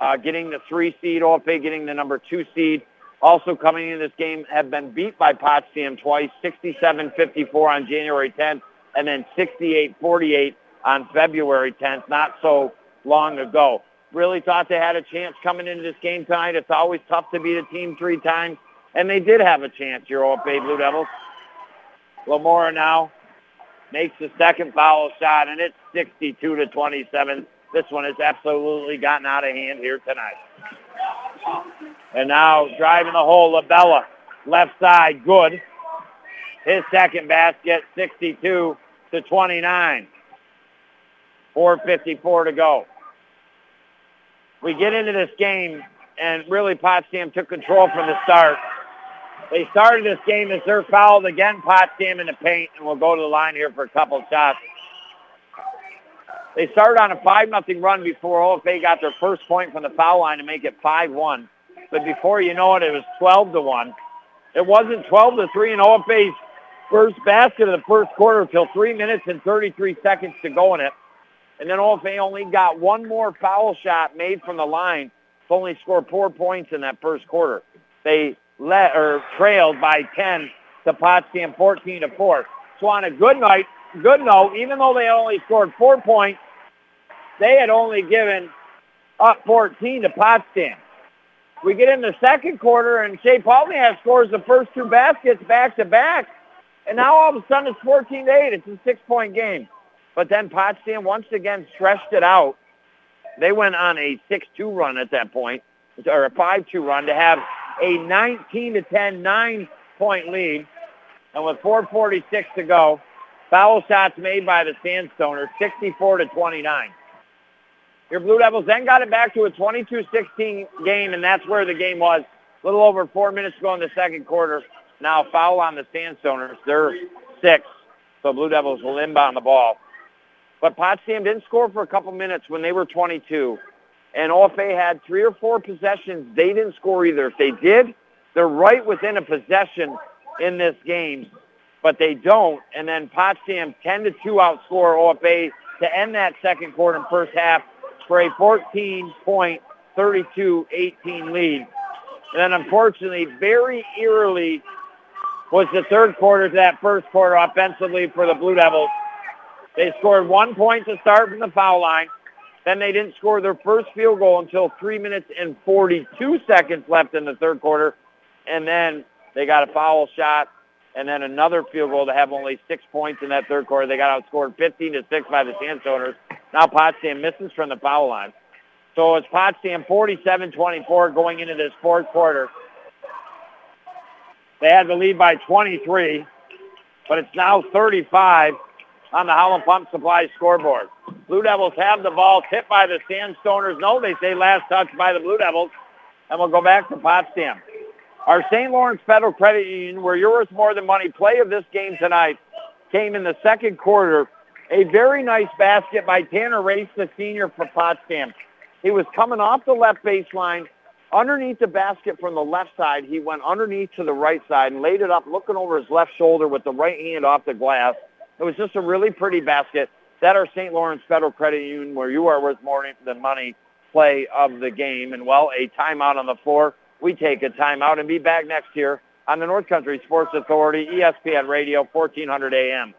uh, getting the three seed, OFA getting the number two seed. Also coming in this game have been beat by Potsdam twice, 67-54 on January 10th, and then 68-48 on February 10th, not so long ago. Really thought they had a chance coming into this game tonight. It's always tough to beat a team three times, and they did have a chance, your OFA Blue Devils. Lamora now makes the second foul shot, and it's 62 to 27. This one has absolutely gotten out of hand here tonight. And now driving the hole, Labella. Left side, good. his second basket, 62 to 29. 4.54 to go. We get into this game, and really Potsdam took control from the start. They started this game as they're fouled again, Potsdam in the paint, and we'll go to the line here for a couple shots. They started on a 5 nothing run before OFA got their first point from the foul line to make it 5-1. But before you know it, it was 12 to 1. It wasn't 12 to 3 in OFA's first basket of the first quarter until 3 minutes and 33 seconds to go in it. And then OFA only got one more foul shot made from the line to only score four points in that first quarter. They let or trailed by 10 to Potsdam 14 to 4. So on a good night, good note, even though they only scored four points, they had only given up 14 to Potsdam. We get in the second quarter, and Shea Palniak scores the first two baskets back to back. And now all of a sudden it's 14 to 8. It's a six-point game. But then Potsdam once again stretched it out. They went on a 6-2 run at that point, or a 5-2 run to have a 19 to 10 nine-point lead. And with 4:46 to go, foul shots made by the Sandstoners, 64 to 29. Your Blue Devils then got it back to a 22-16 game, and that's where the game was. A little over four minutes to go in the second quarter. Now foul on the Sandstoners. They're six, so Blue Devils will inbound the ball. But Potsdam didn't score for a couple minutes when they were 22. And OFA had three or four possessions. They didn't score either. If they did, they're right within a possession in this game, but they don't. And then Potsdam 10 to 2 outscore OFA to end that second quarter and first half for a 14-point, 32-18 lead. And then unfortunately, very eerily was the third quarter to that first quarter offensively for the Blue Devils. They scored one point to start from the foul line. Then they didn't score their first field goal until 3 minutes and 42 seconds left in the third quarter. And then they got a foul shot and then another field goal to have only six points in that third quarter. They got outscored 15 to 6 by the Sandstoners. Now Potsdam misses from the foul line. So it's Potsdam 47-24 going into this fourth quarter. They had the lead by 23, but it's now 35 on the Howland Pump Supply scoreboard. Blue Devils have the ball tipped by the Sandstoners. No, they say last touch by the Blue Devils. And we'll go back to Potsdam. Our St. Lawrence Federal Credit Union, where you're worth more than money, play of this game tonight came in the second quarter. A very nice basket by Tanner Race, the senior for Potsdam. He was coming off the left baseline, underneath the basket from the left side. He went underneath to the right side and laid it up, looking over his left shoulder with the right hand off the glass. It was just a really pretty basket. That our St. Lawrence Federal Credit Union, where you are worth more than money, play of the game. And, well, a timeout on the floor. We take a timeout and be back next year on the North Country Sports Authority, ESPN Radio, 1400 AM.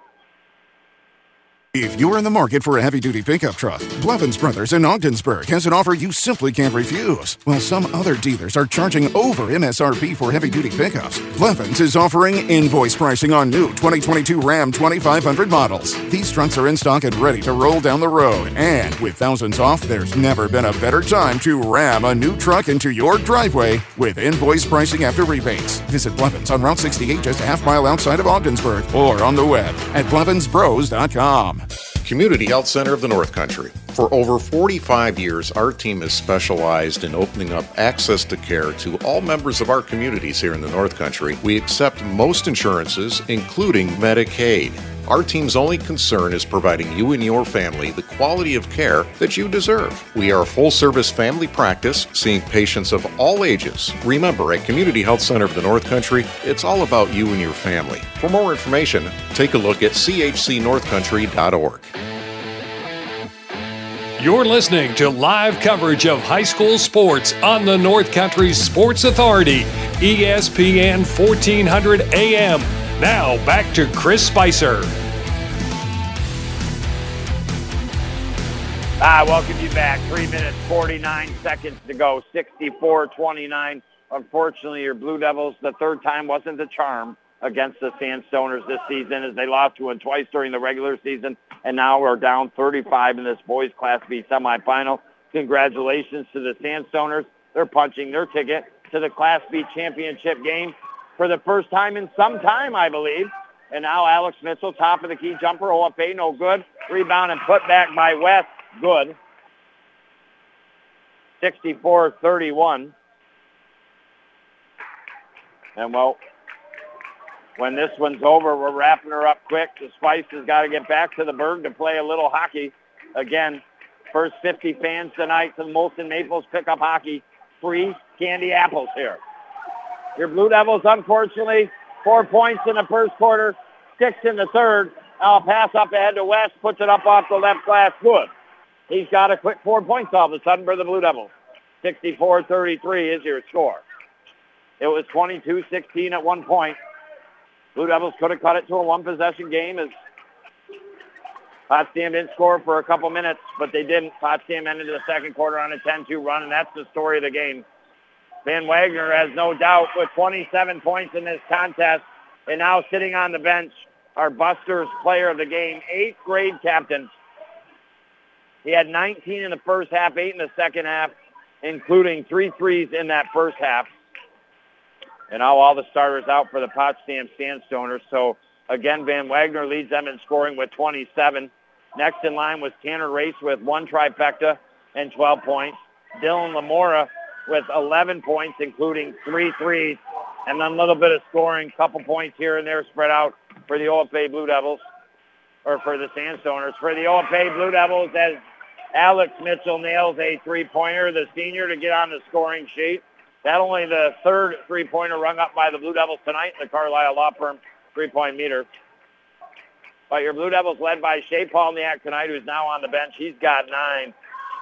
If you're in the market for a heavy duty pickup truck, Blevins Brothers in Ogdensburg has an offer you simply can't refuse. While some other dealers are charging over MSRP for heavy duty pickups, Blevins is offering invoice pricing on new 2022 Ram 2500 models. These trucks are in stock and ready to roll down the road. And with thousands off, there's never been a better time to ram a new truck into your driveway with invoice pricing after rebates. Visit Blevins on Route 68 just a half mile outside of Ogdensburg or on the web at blevinsbros.com. Community Health Center of the North Country. For over 45 years, our team has specialized in opening up access to care to all members of our communities here in the North Country. We accept most insurances, including Medicaid. Our team's only concern is providing you and your family the quality of care that you deserve. We are a full service family practice, seeing patients of all ages. Remember, at Community Health Center of the North Country, it's all about you and your family. For more information, take a look at chcnorthcountry.org. You're listening to live coverage of high school sports on the North Country Sports Authority, ESPN 1400 AM. Now back to Chris Spicer. I welcome you back. Three minutes, 49 seconds to go, 64-29. Unfortunately, your Blue Devils, the third time wasn't the charm against the Sandstoners this season as they lost to them twice during the regular season and now are down 35 in this boys Class B semifinal. Congratulations to the Sandstoners. They're punching their ticket to the Class B championship game for the first time in some time, I believe. And now Alex Mitchell, top of the key jumper, OFA, no good. Rebound and put back by West, good. 64-31. And well, when this one's over, we're wrapping her up quick. The Spice has got to get back to the Berg to play a little hockey. Again, first 50 fans tonight to the Molson Maples pick up hockey. Free candy apples here. Your Blue Devils, unfortunately, four points in the first quarter, six in the third. Now pass up ahead to West, puts it up off the left glass. Good. He's got a quick four points all of a sudden for the Blue Devils. 64-33 is your score. It was 22-16 at one point. Blue Devils could have cut it to a one-possession game as Potsdam didn't score for a couple minutes, but they didn't. Potsdam ended the second quarter on a 10-2 run, and that's the story of the game. Van Wagner has no doubt with 27 points in this contest, and now sitting on the bench, our Busters player of the game, eighth grade captain. He had 19 in the first half, eight in the second half, including three threes in that first half. And now all the starters out for the Potsdam Sandstoners. So again, Van Wagner leads them in scoring with 27. Next in line was Tanner Race with one trifecta and 12 points. Dylan Lamora with 11 points, including three threes, and then a little bit of scoring, couple points here and there spread out for the Old OFA Blue Devils, or for the Sandstoners. For the Old OFA Blue Devils, as Alex Mitchell nails a three-pointer, the senior, to get on the scoring sheet. That only the third three-pointer rung up by the Blue Devils tonight in the Carlisle Law Firm three-point meter. But your Blue Devils led by Shea Palniak tonight, who's now on the bench. He's got nine.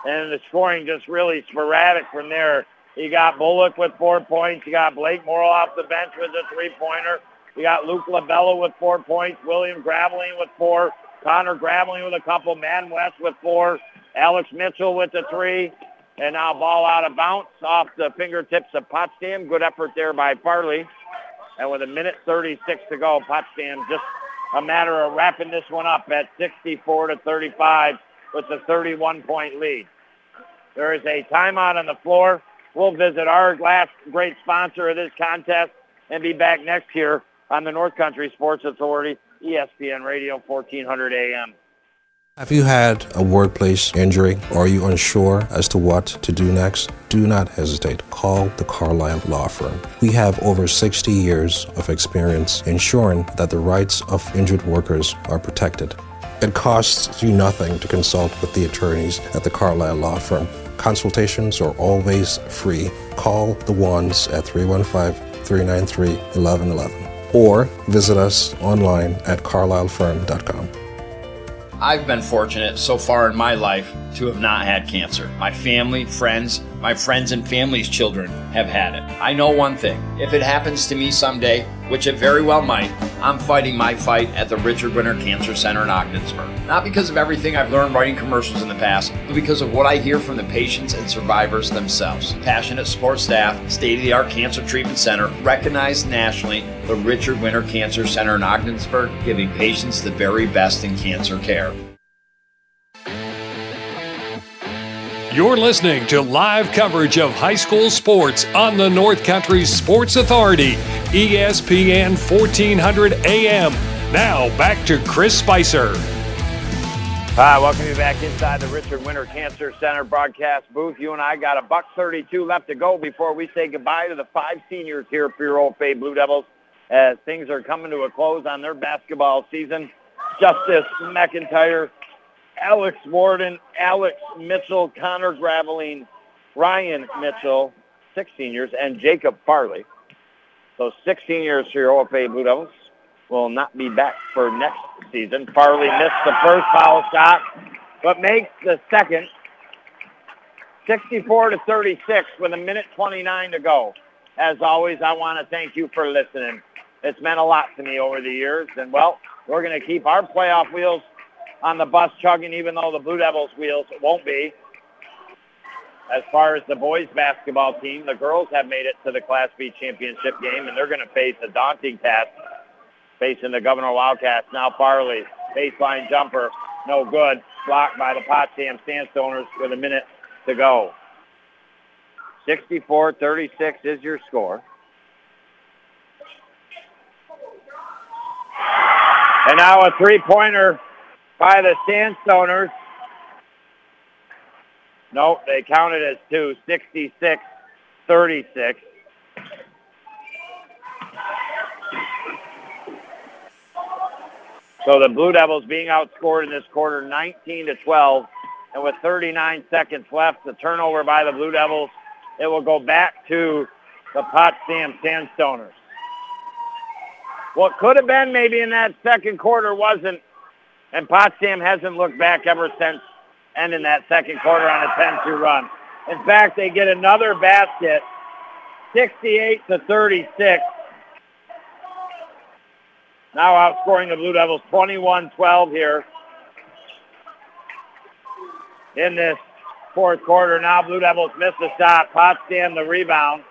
And the scoring just really sporadic from there. You got Bullock with four points. You got Blake Morrill off the bench with a three-pointer. You got Luke Labella with four points. William Graveline with four. Connor Graveline with a couple. Man West with four. Alex Mitchell with the three. And now ball out of bounds off the fingertips of Potsdam. Good effort there by Farley. And with a minute 36 to go, Potsdam just a matter of wrapping this one up at 64 to 35 with a 31-point lead. There is a timeout on the floor. We'll visit our last great sponsor of this contest and be back next year on the North Country Sports Authority, ESPN Radio, 1400 AM. Have you had a workplace injury? Or are you unsure as to what to do next? Do not hesitate. Call the Carlisle Law Firm. We have over 60 years of experience ensuring that the rights of injured workers are protected. It costs you nothing to consult with the attorneys at the Carlisle Law Firm. Consultations are always free. Call the ones at 315 393 1111 or visit us online at carlislefirm.com. I've been fortunate so far in my life to have not had cancer. My family, friends, my friends and family's children have had it. I know one thing if it happens to me someday, which it very well might, I'm fighting my fight at the Richard Winter Cancer Center in Ogdensburg. Not because of everything I've learned writing commercials in the past, but because of what I hear from the patients and survivors themselves. Passionate support staff, state of the art cancer treatment center, recognized nationally, the Richard Winter Cancer Center in Ogdensburg, giving patients the very best in cancer care. You're listening to live coverage of high school sports on the North Country Sports Authority, ESPN 1400 AM. Now back to Chris Spicer. Hi, welcome you back inside the Richard Winter Cancer Center broadcast booth. You and I got a buck 32 left to go before we say goodbye to the five seniors here for your Old Bay Blue Devils as things are coming to a close on their basketball season. Justice McIntyre, Alex Warden, Alex Mitchell, Connor Graveline, Ryan Mitchell, six seniors, and Jacob Farley. So six seniors for your OFA Blue Devils will not be back for next season. Farley missed the first foul shot, but makes the second. 64 to 36 with a minute 29 to go. As always, I want to thank you for listening. It's meant a lot to me over the years, and well, we're going to keep our playoff wheels on the bus chugging, even though the Blue Devils wheels won't be. As far as the boys basketball team, the girls have made it to the Class B championship game, and they're going to face a daunting task facing the Gouverneur Wildcats. Now Farley, baseline jumper, no good. Blocked by the Potsdam Sandstoners with a minute to go. 64-36 is your score. And now a three-pointer by the Sandstoners. Nope, they counted as two, 66 36. So the Blue Devils being outscored in this quarter 19 to 12. And with 39 seconds left, the turnover by the Blue Devils, it will go back to the Potsdam Sandstoners. What could have been maybe in that second quarter wasn't, and Potsdam hasn't looked back ever since ending that second quarter on a 10-2 run. In fact, they get another basket, 68 to 36. Now outscoring the Blue Devils 21-12 here in this fourth quarter. Now Blue Devils miss the shot. Potsdam the rebound.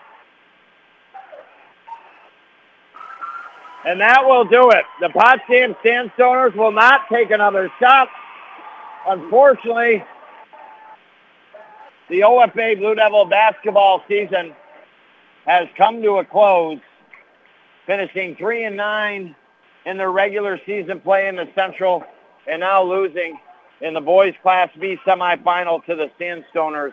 And that will do it. The Potsdam Sandstoners will not take another shot. Unfortunately, the OFA Blue Devil basketball season has come to a close, finishing 3 and 9 in their regular season play in the Central and now losing in the boys Class B semifinal to the Sandstoners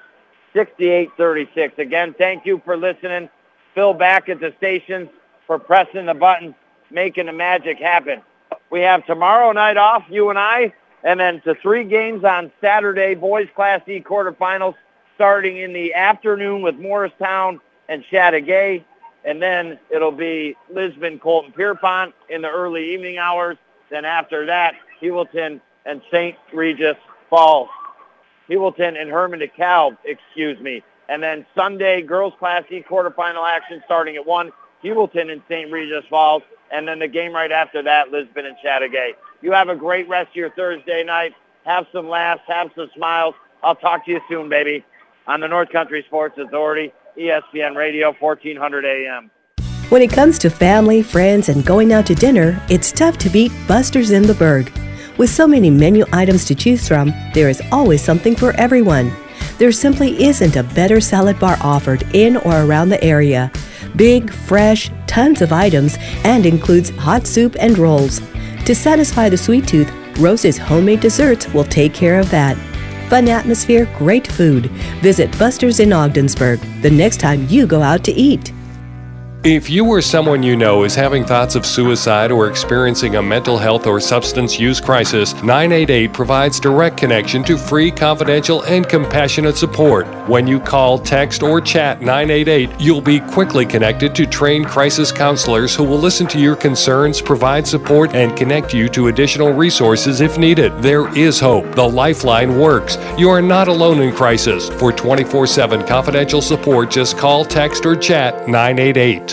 68-36. Again, thank you for listening. Phil back at the stations for pressing the buttons, making the magic happen. We have tomorrow night off, you and I, and then to three games on Saturday, boys Class E quarterfinals starting in the afternoon with Morristown and Chateaugay. And then it'll be Lisbon, Colton Pierrepont in the early evening hours. Then after that, Heuvelton and St. Regis Falls. Heuvelton and Hermon DeKalb, excuse me. And then Sunday, girls Class E quarterfinal action starting at 1, Heuvelton and St. Regis Falls. And then the game right after that, Lisbon and Chateaugay. You have a great rest of your Thursday night. Have some laughs, have some smiles. I'll talk to you soon, baby, on the North Country Sports Authority, ESPN Radio, 1400 AM. When it comes to family, friends, and going out to dinner, it's tough to beat Buster's in the Berg. With so many menu items to choose from, there is always something for everyone. There simply isn't a better salad bar offered in or around the area. Big, fresh, tons of items, and includes hot soup and rolls. To satisfy the sweet tooth, Rose's homemade desserts will take care of that. Fun atmosphere, great food. Visit Buster's in Ogdensburg the next time you go out to eat. If you or someone you know is having thoughts of suicide or experiencing a mental health or substance use crisis, 988 provides direct connection to free, confidential, and compassionate support. When you call, text, or chat 988, you'll be quickly connected to trained crisis counselors who will listen to your concerns, provide support, and connect you to additional resources if needed. There is hope. The Lifeline works. You are not alone in crisis. For 24 7 confidential support, just call, text, or chat 988.